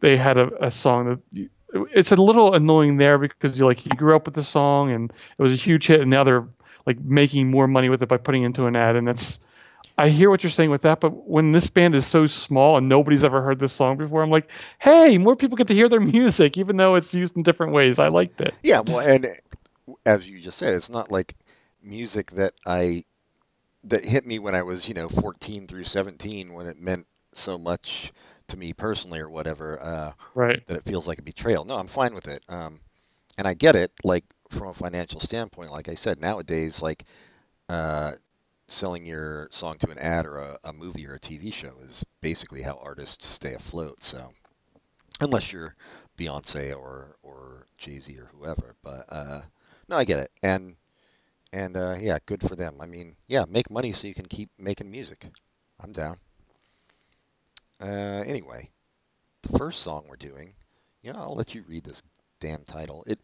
they had a, a song that you, it's a little annoying there because you like you grew up with the song and it was a huge hit, and now they're like making more money with it by putting it into an ad, and that's. I hear what you're saying with that, but when this band is so small and nobody's ever heard this song before, I'm like, hey, more people get to hear their music, even though it's used in different ways. I liked it. Yeah, well, and as you just said, it's not like music that I that hit me when I was, you know, 14 through 17 when it meant so much to me personally or whatever uh, Right. that it feels like a betrayal. No, I'm fine with it. Um, and I get it, like from a financial standpoint. Like I said, nowadays, like uh, selling your song to an ad or a, a movie or a TV show is basically how artists stay afloat. So unless you're Beyonce or or Jay Z or whoever. But uh, no, I get it, and and uh, yeah, good for them. I mean, yeah, make money so you can keep making music. I'm down. Uh, anyway, the first song we're doing, yeah, I'll let you read this damn title. It,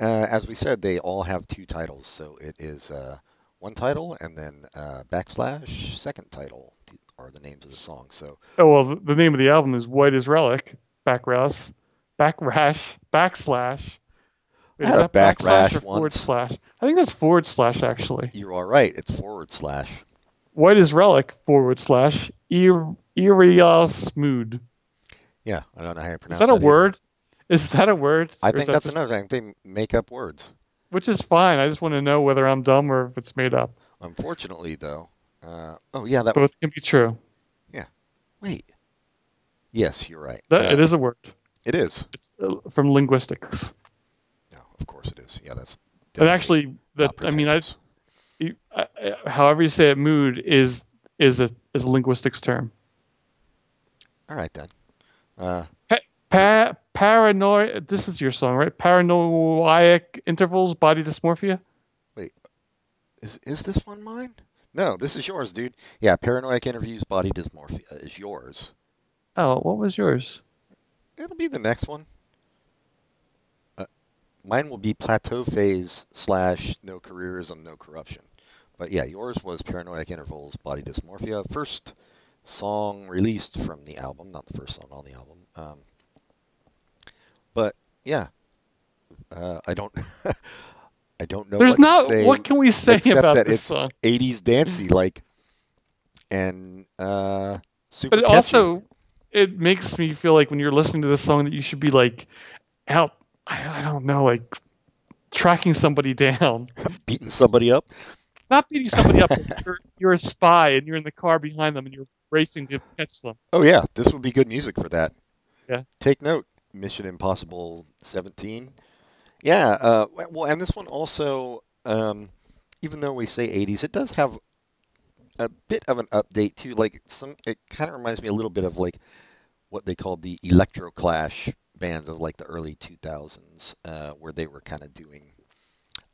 uh, as we said, they all have two titles, so it is uh, one title and then uh, backslash second title are the names of the song. So Oh well, the, name of the album is White Is Relic. Backrash, backrash, backslash. Wait, is that backslash or forward once. slash? I think that's forward slash actually. you are right. It's forward slash. White Is Relic forward slash Ir- Irrealis Mood. Yeah, I don't know how you pronounce Is that a either. word? Is that a word? I think that that's just- another thing. They make up words. Which is fine. I just want to know whether I'm dumb or if it's made up. Unfortunately, though. Uh, oh yeah, that. Both can be true. Yeah. Wait. Yes, you're right. That, Uh, it is a word. It is. It's uh, from linguistics. No, of course it is. Yeah, that's. And actually, that I mean, I uh, however you say it, mood is is a is a linguistics term. All right then. Uh, Pa- paranoid. This is your song, right? Paranoiac intervals, body dysmorphia. Wait, is is this one mine? No, this is yours, dude. Yeah, paranoid interviews, body dysmorphia is yours. Oh, what was yours? It'll be the next one. Uh, mine will be plateau phase slash no careerism, no corruption. But yeah, yours was paranoid intervals, body dysmorphia. First song released from the album, not the first song on the album. Um, but yeah, uh, I don't, <laughs> I don't know. There's what to not. say What can we say about that this it's song? 80s dancey like, and uh, super. But it catchy. also, it makes me feel like when you're listening to this song that you should be like, out. I, I don't know, like tracking somebody down, <laughs> beating somebody up. not beating somebody up. <laughs> you're, you're a spy and you're in the car behind them and you're racing to catch them. Oh yeah, this would be good music for that. Yeah. Take note, Mission Impossible 17. Yeah. Uh, well, and this one also, um, even though we say 80s, it does have a bit of an update too. Like some, it kind of reminds me a little bit of like what they called the electro clash bands of like the early 2000s, uh, where they were kind of doing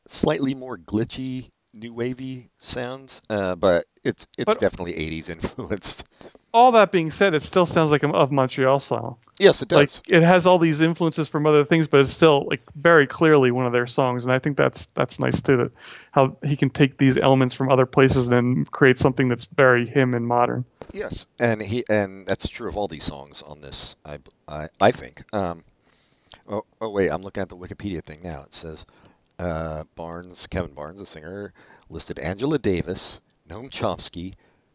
slightly more glitchy, new wavy sounds. Uh, but it's it's But- definitely 80s influenced. <laughs> All that being said, it still sounds like of Montreal song. Yes, it does. Like it has all these influences from other things, but it's still like very clearly one of their songs, and I think that's that's nice too. That how he can take these elements from other places and create something that's very him and modern. Yes, and he and that's true of all these songs on this. I I, I think. Um, oh, oh wait, I'm looking at the Wikipedia thing now. It says uh, Barnes, Kevin Barnes, the singer, listed Angela Davis, Noam Chomsky,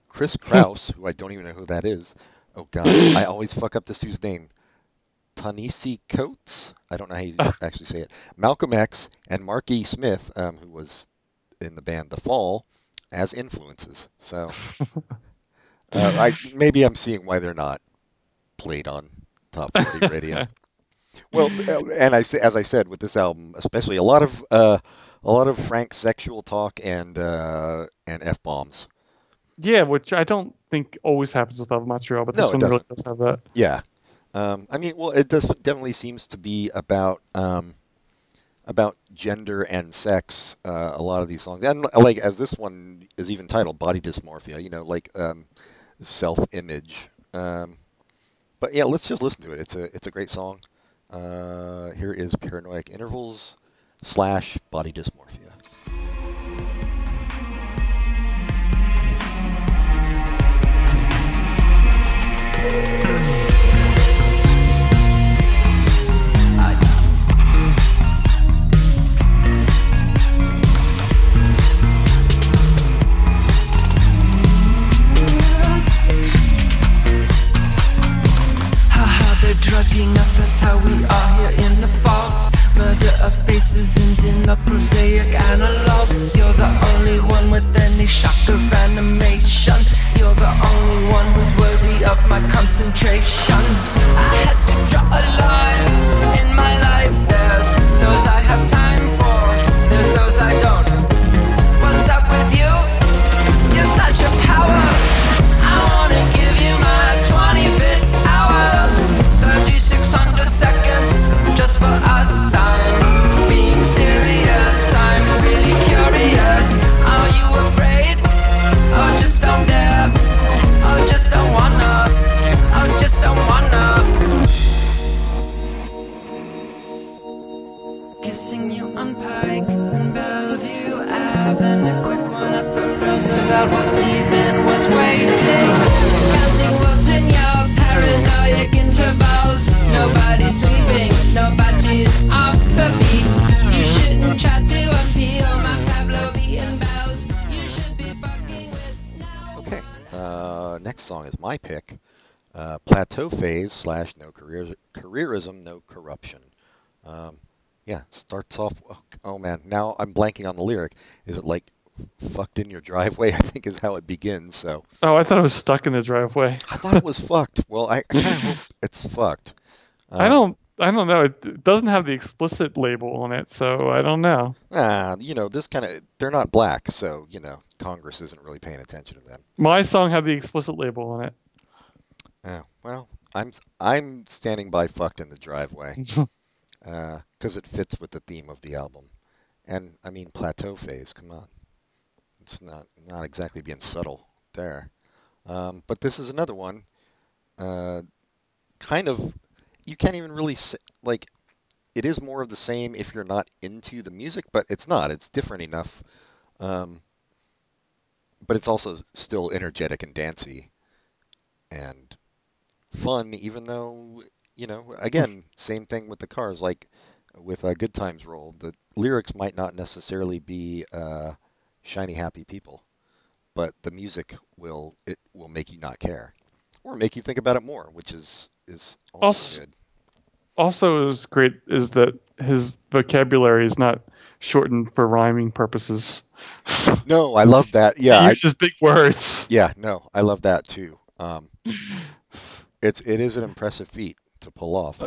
Chris <laughs> Kraus, who I don't even know who that is. Oh God, I <laughs> always fuck up this dude's name. Tanisi Coates. I don't know how you <laughs> actually say it. Malcolm X and Mark E. Smith, um, who was in the band The Fall, as influences. So. Uh, I maybe I'm seeing why they're not played on top 40 radio. Well, uh, and I say, as I said with this album, especially a lot of uh, a lot of frank sexual talk and uh, and f bombs. Yeah, which I don't think always happens with Of Montreal, but this No, one really doesn't. does have that. Yeah, um, I mean, well, it does definitely seems to be about um, about gender and sex. Uh, a lot of these songs, and like as this one is even titled "Body Dysmorphia," you know, like um, self-image. Um, but yeah, let's just listen to it. It's a it's a great song. Uh, here is Paranoid Intervals slash Body Dysmorphia. They're drugging us, that's how we are here in the fogs. Murder of faces and in the prosaic analogs. You're the only one with any shock of animation. You're the only one who's worthy of my concentration. I had to draw a line in my life. Slash No Career Careerism, No Corruption. Um, yeah, starts off. Oh, oh man, now I'm blanking on the lyric. Is it like "fucked in your driveway"? <laughs> I think is how it begins. So Oh, I thought it was stuck in the driveway. <laughs> I thought it was fucked. Well, I, I kind of <laughs> hope it's fucked. I Um, don't. I don't know. It, it doesn't have the explicit label on it, so I don't know. Ah, you know, this kind of they're not black, so you know, Congress isn't really paying attention to them. My song had the explicit label on it. Oh, well, I'm I'm standing by fucked in the driveway <laughs> because it fits with the theme of the album, and I mean plateau phase. Come on, it's not not exactly being subtle there. Um, but this is another one, uh, kind of. You can't even really say, like. It is more of the same if you're not into the music, but it's not. It's different enough. Um, but it's also still energetic and dancey, and fun, even though, you know, again, same thing with the cars. Like with uh, Good Times Roll, the lyrics might not necessarily be uh, shiny, happy people, but the music will it will make you not care, or make you think about it more, which is is also, Also- good. Also, is great is that his vocabulary is not shortened for rhyming purposes. <laughs> No, I love that. Yeah, he I, big words. yeah, no, I love that too. Um, <laughs> it's it is an impressive feat to pull off.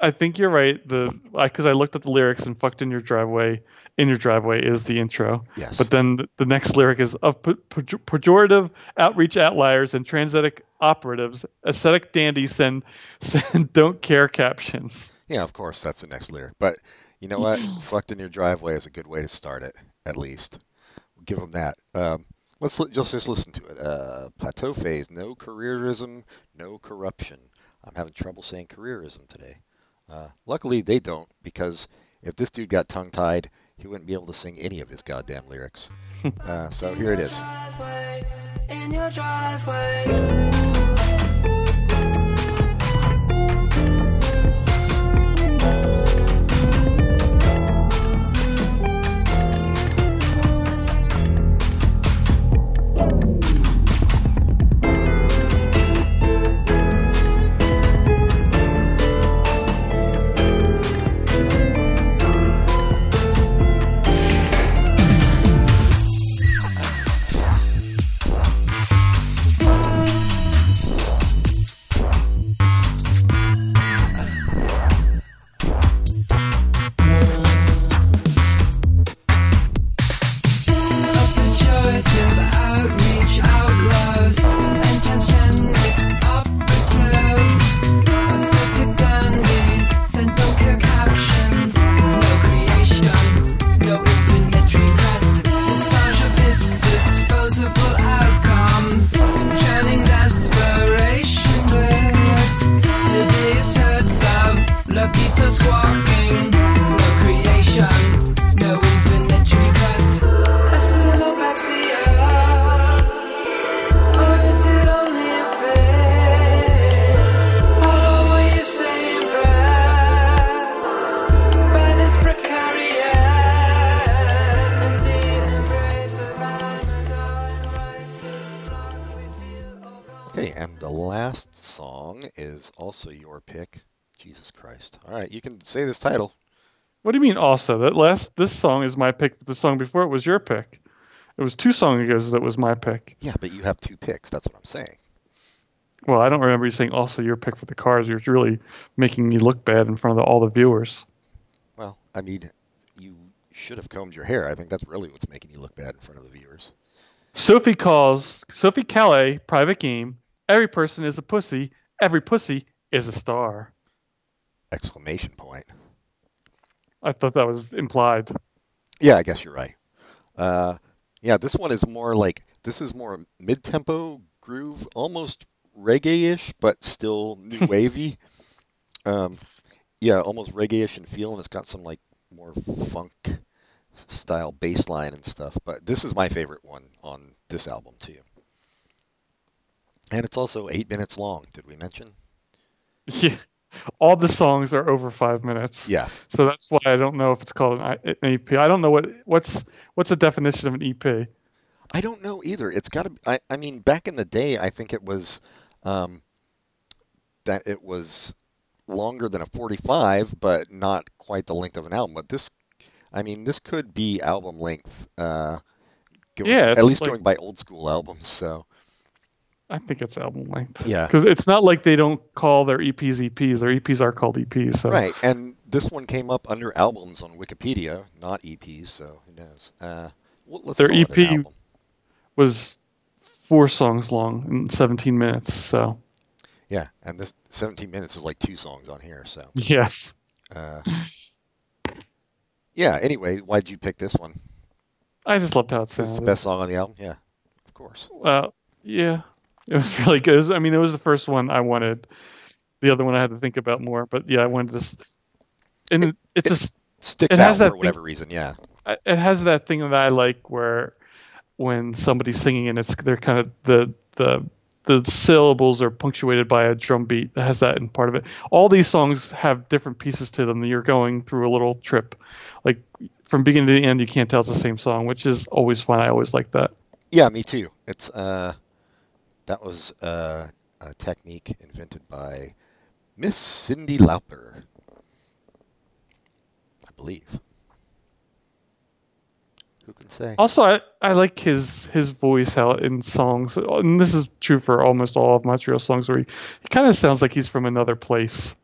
I think you're right. The because I, looked at the lyrics and "fucked in your driveway." In your driveway is the intro, Yes. but then the next lyric is of pe- pe- pejorative outreach outliers and transitic operatives, ascetic dandies send send <laughs> don't care captions. Yeah, of course, that's the next lyric. But you know what? <clears throat> Fucked in your driveway is a good way to start it, at least. We'll give them that. Um, let's li- just just listen to it. Uh, plateau phase, no careerism, no corruption. I'm having trouble saying careerism today. Uh, luckily, they don't, because if this dude got tongue-tied, he wouldn't be able to sing any of his goddamn lyrics. <laughs> uh, so here it is. Is also your pick. Jesus Christ. All right, you can say this title. What do you mean? Also, that last this song is my pick. but The song before it was your pick. It was two songs ago that was my pick. Yeah, but you have two picks. That's what I'm saying. Well, I don't remember you saying also your pick for the cars. You're really making me look bad in front of all the viewers. Well, I mean, you should have combed your hair. I think that's really what's making you look bad in front of the viewers. Sophie calls Sophie Calle private game. Every person is a pussy. Every pussy is a star. Exclamation point. I thought that was implied. Yeah, I guess you're right. Uh, yeah, this one is more like this is more mid-tempo groove, almost reggae-ish, but still new <laughs> wavy. Um, yeah, almost reggae-ish in feel, and it's got some like more funk style bass line and stuff. But this is my favorite one on this album too. And it's also eight minutes long. Did we mention? <laughs> Yeah, all the songs are over five minutes. Yeah. So that's why I don't know if it's called an, an EP. I don't know what what's what's the definition of an EP. I don't know either. It's got to. I, I mean, back in the day, I think it was um, that it was longer than a 45, but not quite the length of an album. But this, I mean, this could be album length. Uh, going, Yeah, at least like- going by old school albums. So I think it's album length. Yeah. Because it's not like they don't call their EPs EPs. Their EPs are called EPs. So Right, and this one came up under albums on Wikipedia, not EPs, so who knows? Uh, well, let's Their call it an EP was four songs long in 17 minutes. So Yeah, and this 17 minutes is like two songs on here, so. yes. Uh, yeah. Anyway, why'd you pick this one? I just loved how it This is the best song on the album. Yeah, of course. Uh, yeah, it was <laughs> really good. It was- I mean, it was the first one I wanted. The other one I had to think about more, but yeah, I wanted this. And it, it's just Sticks It out has for that thing- whatever reason. Yeah. It has that thing that I like where when somebody's singing and it's they're kind of the the the syllables are punctuated by a drum beat. It has that in part of it. All these songs have different pieces to them. You're going through a little trip, like from beginning to the end. You can't tell it's the same song, which is always fun. I always like that. Yeah, me too. It's uh, that was uh, a technique invented by Miss Cyndi Lauper, I believe. Who can say? Also, I, I like his his voice out in songs, and this is true for almost all of Montreal songs, where he, he kind of sounds like he's from another place.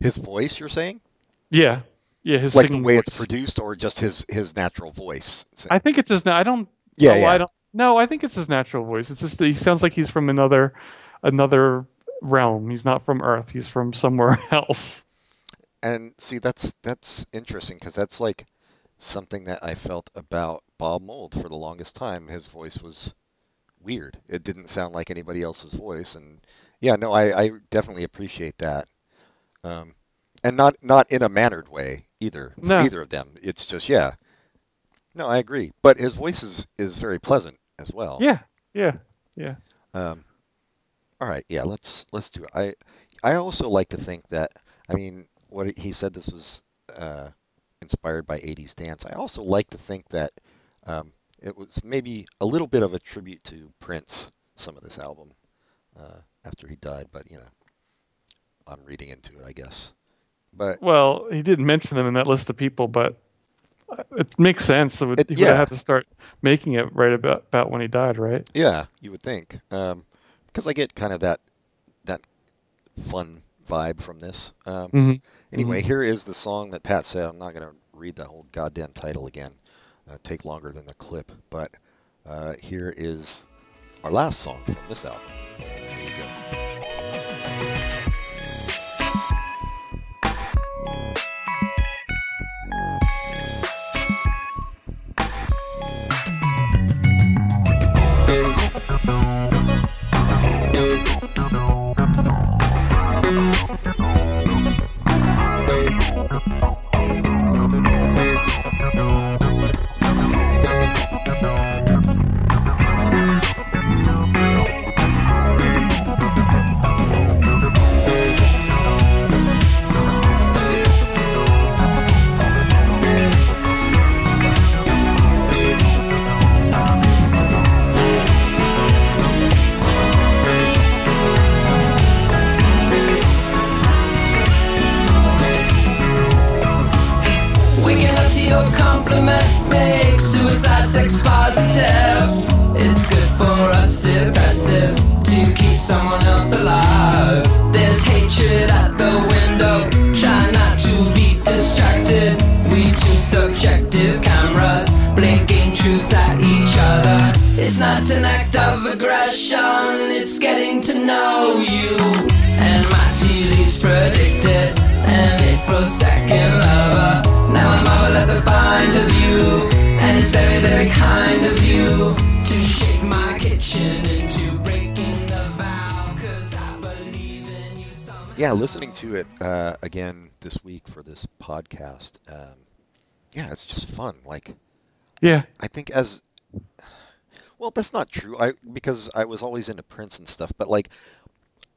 His voice, you're saying? Yeah, yeah, his Like the singing way it's produced, or just his his natural voice? I think it's his. I don't. Yeah, yeah. I don't. No, I think it's his natural voice. It's just he sounds like he's from another another realm. He's not from Earth. He's from somewhere <laughs> else. And see, that's that's interesting because that's like something that I felt about Bob Mould for the longest time. His voice was weird. It didn't sound like anybody else's voice, and yeah, no, I, I definitely appreciate that. Um, and not not in a mannered way either. No. either of them. It's just yeah. No, I agree. But his voice is is very pleasant as well. Yeah, yeah, yeah. Um, all right, yeah, let's let's do it. I I also like to think that I mean what he- said this was uh, inspired by 80s dance. I also like to think that um, it was maybe a little bit of a tribute to Prince. Some of this album uh, after he died, but you know, I'm reading into it, I guess. But Well, he didn't mention them in that list of people, but it makes sense. It he would yeah. have to start making it right about about when he died, right? yeah, you would think um, because I get kind of that that fun vibe from this. Um, Mm-hmm. Anyway, here is the song that Pat said. I'm not going to read the whole goddamn title again. Uh, take longer than the clip. But uh, here is our last song from this album. To it uh, again this week for this podcast. Um, yeah, it's just fun. Like, Yeah, I think as well, that's not true. I because I was always into Prince and stuff, but like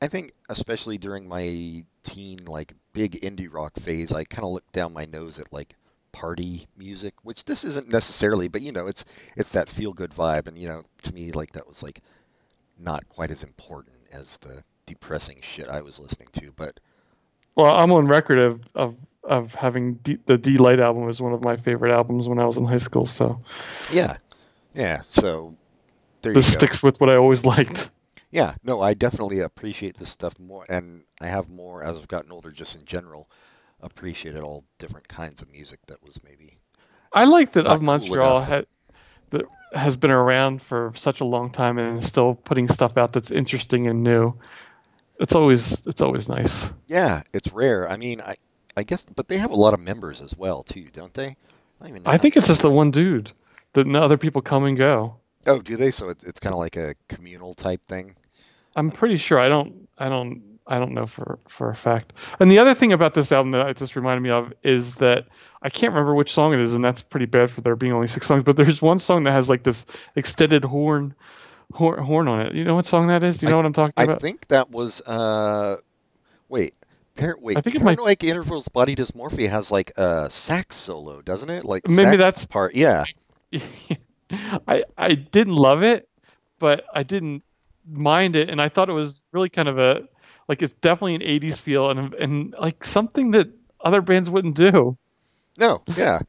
I think especially during my teen like big indie rock phase, I kind of looked down my nose at like party music, which this isn't necessarily, but you know, it's it's that feel good vibe and you know, to me like that was like not quite as important as the depressing shit I was listening to, but Well, I'm on record of of of having D, the Deee-Lite album as one of my favorite albums when I was in high school. So yeah. Yeah, so there you this sticks with what I always liked. Yeah, no, I definitely appreciate this stuff more, and I have more as I've gotten older, just in general, appreciated all different kinds of music that was maybe. I like that of cool Montreal had, that has been around for such a long time and is still putting stuff out that's interesting and new. It's always it's always nice. Yeah, it's rare. I mean, I, I guess, but they have a lot of members as well too, don't they? I even. I think it's just the one dude. That no other people come and go. Oh, do they? So it's it's kind of like a communal type thing. I'm pretty sure. I don't. I don't. I don't know for for a fact. And the other thing about this album that it just reminded me of is that I can't remember which song it is, and that's pretty bad for there being only six songs. But there's one song that has like this extended horn, horn, horn on it. You know what song that is? Do you know what I'm talking I about? I think that was uh, wait, par- wait. I think it might- Paranoid Intervals Body Dysmorphia has like a sax solo, doesn't it? Like Maybe sax that's- part. Yeah, <laughs> I I didn't love it, but I didn't mind it, and I thought it was really kind of a like it's definitely an '80s feel and and like something that other bands wouldn't do. no, yeah.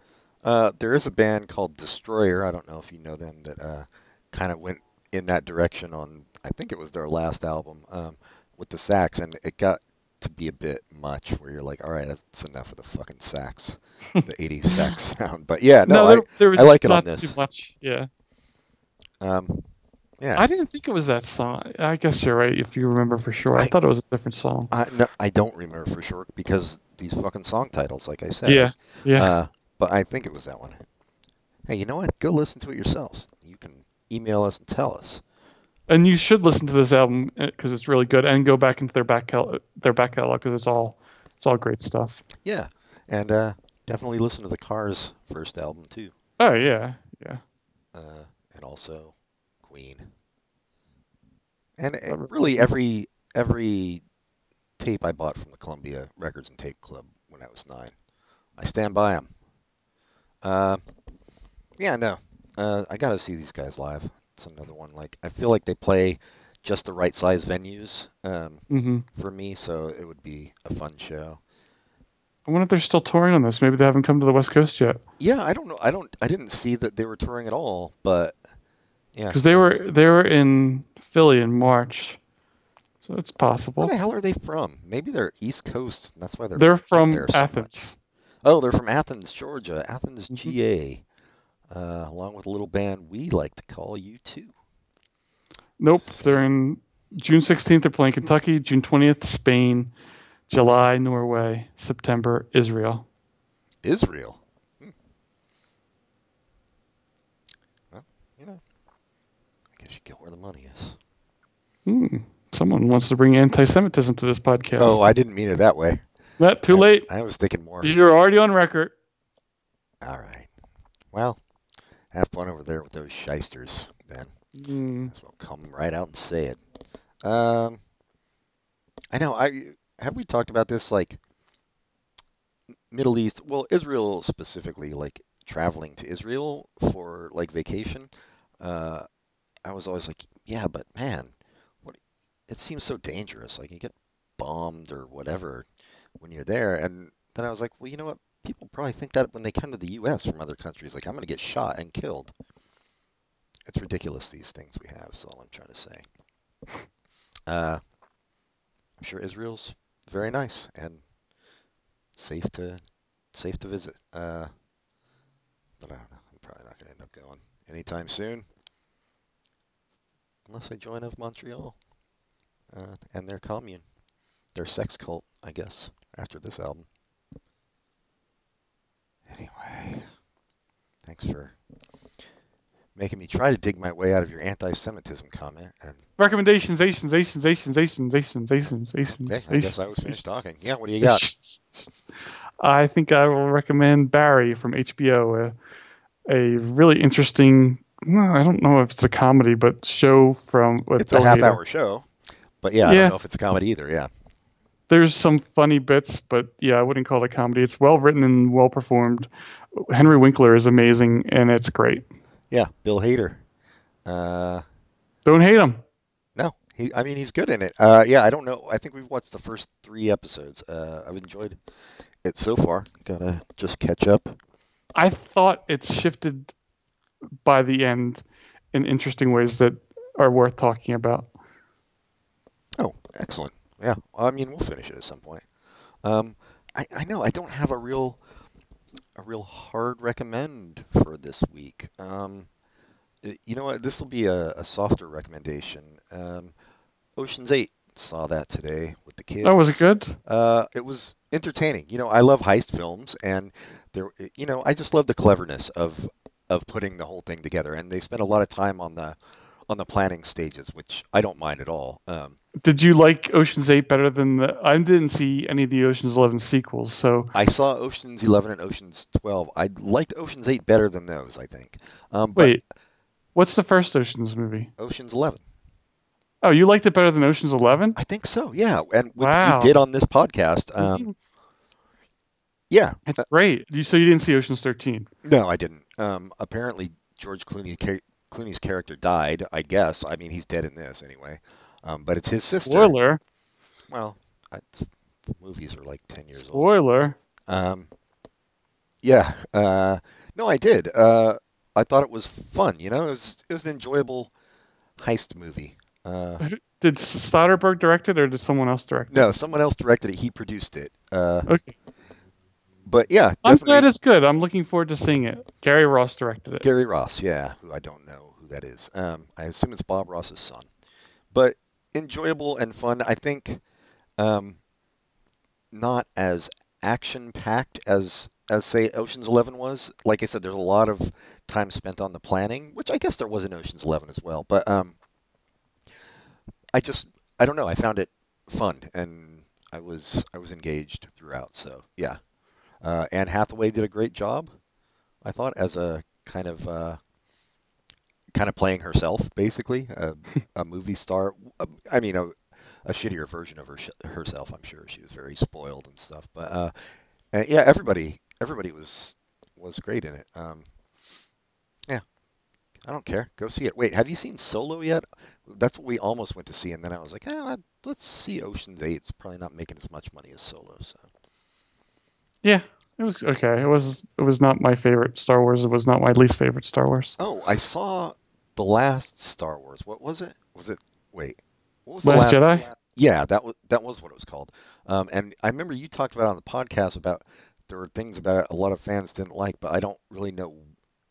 Uh, there is a band called Destroyer. I don't know if you know them. That uh, kind of went in that direction on. I think it was their last album um, with the sax, and it got to be a bit much. Where you're like, all right, that's enough of the fucking sax, the <laughs> '80s sax sound. But yeah, no, there, there was I like it on this. too much. Yeah, I, um, yeah. I didn't think it was that song. I guess you're right if you remember for sure. I, I- thought it was a different song. I, no, I don't remember for sure because these fucking song titles, like I said. Yeah, yeah. Uh, but I think it was that one. Hey, you know what? Go listen to it yourselves. You can email us and tell us. and you should listen to this album because it's really good, and go back into their back cal- their back catalog because it's all it's all great stuff. Yeah, and uh, definitely listen to the Cars' first album too, Oh yeah, yeah. uh, and also Queen. And uh, really every every tape I bought from the Columbia Records and Tape Club when I was nine, I stand by them. Uh, yeah, no, uh, I gotta see these guys live. It's another one. Like I feel like they play just the right size venues um, hmm for me, so it would be a fun show. I wonder if they're still touring on this. Maybe they haven't come to the West Coast yet Yeah, I don't know. I don't. I didn't see that they were touring at all, but yeah. because they were they were in Philly in March, so it's possible. Where the hell are they from? Maybe they're East Coast. That's why they're. They're from there so much. Athens. Oh, they're from Athens, Georgia. Athens, Mhm. GA. Uh, along with a little band we like to call U2. Nope, they're in June 16th. They're playing Kentucky. June 20th, Spain. July, Norway. September, Israel. Israel. Hmm. Well, you know, I guess you get where the money is. Hmm. Someone wants to bring anti-Semitism to this podcast. Oh, I didn't mean it that way. Not too I- late. I, was thinking more. You're already on record. All right. Well, have fun over there with those shysters then. As well come right out and say it. Um, I know. I have we talked about this like Middle East. Well, Israel specifically, like traveling to Israel for like vacation. Uh, I was always like, yeah, but man, what? It seems so dangerous. Like you get bombed or whatever when you're there. And then I was like, well, you know what? People probably think that when they come to the U.S. from other countries, like I'm going to get shot and killed. It's ridiculous these things we have. Is all I'm trying to say. Uh, I'm sure Israel's very nice and safe to safe to visit. Uh, but I don't know. I'm probably not going to end up going anytime soon, unless I join of Montreal uh, and their commune, their sex cult, I guess. After this album. Anyway, thanks for making me try to dig my way out of your anti-Semitism comment. And Recommendations, Asians, Asians, Asians, Asians, Asians, Asians, Asians. okay, I guess I was finished talking. Yeah, what do you got? <laughs> I think I will recommend Barry from HBO, a, a really interesting. well, I don't know if it's a comedy, but show from. It's a half-hour show, but yeah, I don't know if it's a comedy either. Yeah, There's some funny bits, but yeah, I wouldn't call it a comedy. It's well written and well performed. Henry Winkler is amazing, and it's great. yeah. Bill Hader. Uh, Don't hate him. no, he. I mean, he's good in it. Uh, yeah, I don't know. I think we've watched the first three episodes. Uh, I've enjoyed it so far. Gotta just catch up. I thought it's shifted by the end in interesting ways that are worth talking about. Oh, excellent. Yeah. I mean, we'll finish it at some point. Um, I, I know I don't have a real a real hard recommend for this week. Um, you know what? This will be a, a softer recommendation. Um, Ocean's Eight saw that today with the kids. Oh, was it good? Uh, it was entertaining. You know, I love heist films, and there, you know, I just love the cleverness of of putting the whole thing together. And they spent a lot of time on the on the planning stages, which I don't mind at all. Um, Did you like Ocean's Eight better than the? I didn't see any of the Ocean's Eleven sequels, so I saw Ocean's 11 and Ocean's 12. I liked Ocean's 8 better than those, I think. Um, but wait, what's the first Ocean's movie? Ocean's 11. Oh, you liked it better than Ocean's Eleven? I think so, yeah. And which Wow. we did on this podcast. Um, yeah. It's Uh, great. You so you didn't see Ocean's Thirteen? no, I didn't. Um, apparently, George Clooney, Clooney's character died, I guess. I mean, he's dead in this anyway. Um, but it's his sister. Spoiler. Well, movies are like 10 years old. Spoiler. Um, yeah, uh, no, I did. Uh, I thought it was fun. You know, it was it was an enjoyable heist movie. Uh, <laughs> Did Soderbergh direct it or did someone else direct it? no, someone else directed it. He produced it. Uh, Okay. but yeah, I'm glad it's good. I'm looking forward to seeing it. Gary Ross directed it. Gary Ross. Yeah, who I don't know who that is. Um, I assume it's Bob Ross's son. But enjoyable and fun. I think um, not as action packed as as say Ocean's Eleven was. Like I said, there's a lot of time spent on the planning, which I guess there was in Ocean's Eleven as well. But um, I just I don't know. I found it fun and I was I was engaged throughout. So yeah, uh, Anne Hathaway did a great job. I thought as a kind of uh, kind of playing herself, basically a, <laughs> a movie star. I mean, a, a shittier version of her, herself. I'm sure she was very spoiled and stuff. But uh, and yeah, everybody everybody was was great in it. Um, yeah, I don't care. Go see it. Wait, have you seen Solo yet? That's what we almost went to see, and then I was like, eh, let's see Ocean's Eight. It's probably not making as much money as Solo. So Yeah, it was okay. It was it was not my favorite Star Wars. It was not my least favorite Star Wars. Oh, I saw the last Star Wars. What was it? Was it? Wait, what was the Last last? Jedi. Yeah, that was that was what it was called. Um, and I remember you talked about it on the podcast about there were things about it a lot of fans didn't like, but I don't really know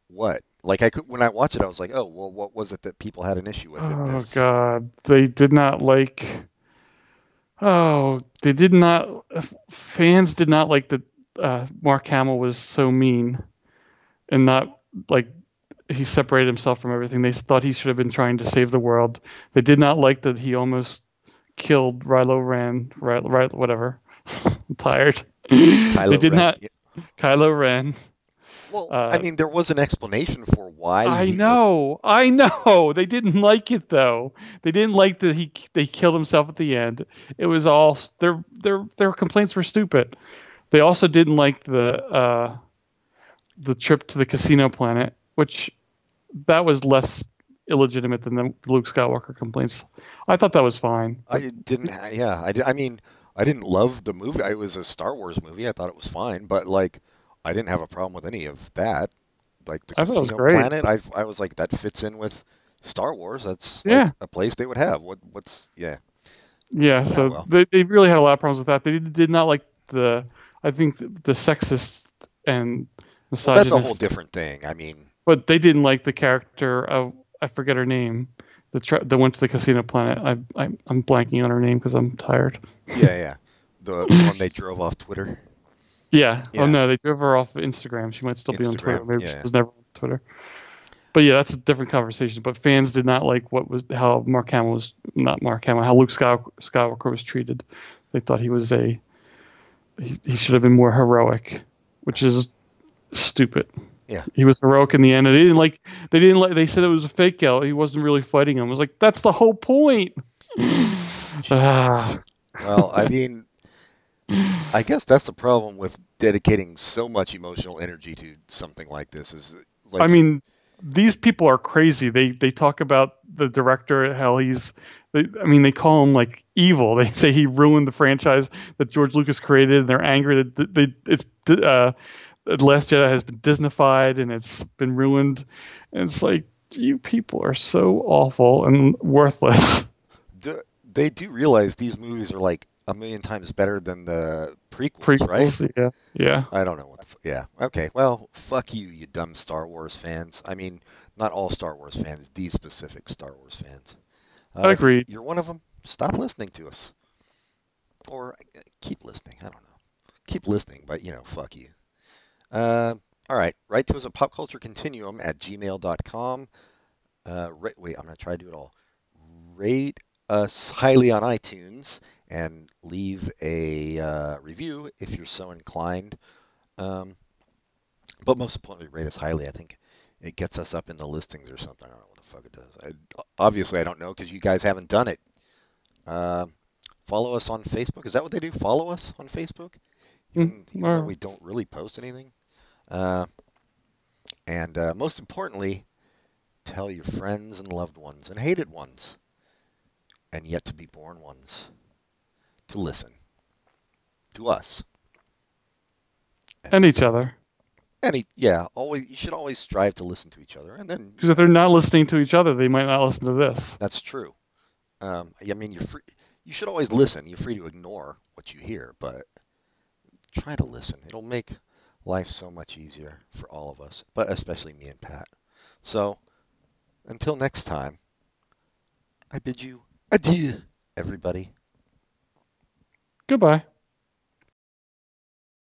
what. Like I could when I watched it, I was like, oh, well, what was it that people had an issue with? Oh? God, they did not like. Oh, they did not. Fans did not like that. Uh, Mark Hamill was so mean, and not like he separated himself from everything. They thought he should have been trying to save the world. They did not like that he almost killed Rilo Ren. Right, right, whatever. <laughs> I'm tired. Kylo they did Ren. not. Yeah. Kylo Ren. Well, I uh, mean, there was an explanation for why. I he was- know, I know. They didn't like it though. They didn't like that he they killed himself at the end. It was all their their their complaints were stupid. They also didn't like the uh, the trip to the casino planet, which that was less illegitimate than the Luke Skywalker complaints. I thought that was fine. I didn't. Yeah, I, I mean, I didn't love the movie. It was a Star Wars movie. I thought it was fine, but like, I didn't have a problem with any of that. Like the I thought it was Casino great. Planet, I I was like, that fits in with Star Wars. That's like, Yeah. a place they would have. What what's yeah. Yeah, so well. they they really had a lot of problems with that. They did, not like the I think the, the sexist and Well, misogynist. that's a whole different thing. I mean, But they didn't like the character of I forget her name. The tra- that went to the casino planet. I, I I'm blanking on her name because I'm tired. yeah, yeah. The, one they <laughs> drove off Twitter. Yeah. Oh, yeah. Oh no, they drove her off Instagram. She might still be on Twitter. Maybe yeah. she was never on Twitter. But yeah, that's a different conversation. But fans did not like what was how Mark Hamill was not Mark Hamill, how Luke Skywalker was treated. They thought he was a he, he should have been more heroic, which is stupid. Yeah. He was heroic in the end. And they didn't like they didn't like they said it was a fake out. He wasn't really fighting him. I was like, that's the whole point. <sighs> Ah. Well, I mean, I guess that's the problem with dedicating so much emotional energy to something like this. Is like, I mean, these people are crazy. They they talk about the director how he's. They, I mean, they call him like evil. They say he ruined the franchise that George Lucas created. And they're angry that they it's uh, The Last Jedi has been Disneyfied and it's been ruined. And it's like you people are so awful and worthless. <laughs> the they do realize these movies are like a million times better than the prequels, right? Yeah, yeah. I don't know what the f- yeah. Okay, well, fuck you, you dumb Star Wars fans. I mean, not all Star Wars fans, these specific Star Wars fans. Uh, if Agreed. You're one of them. Stop listening to us, or uh, keep listening. I don't know. Keep listening, but you know, fuck you. Uh, all right, write to us at popculturecontinuum at gmail.com. Uh, ra- wait, I'm gonna try to do it all. Rate us highly on iTunes and leave a uh, review if you're so inclined. Um, but most importantly, rate us highly. I think it gets us up in the listings or something. I don't know what the fuck it does. I, obviously, I don't know because you guys haven't done it. Uh, follow us on Facebook. Is that what they do? Follow us on Facebook? Even, Mm, even though we don't really post anything. Uh, and uh, most importantly, tell your friends and loved ones and hated ones and yet to be born ones to listen to us. And each other. Any yeah, always you should always strive to listen to each other, and then Because if they're not listening to each other, they might not listen to this. that's true. Um, I mean, you're free. You should always listen. You're free to ignore what you hear, but try to listen. It'll make life so much easier for all of us, but especially me and Pat. So, until next time, I bid you adieu, everybody. Goodbye.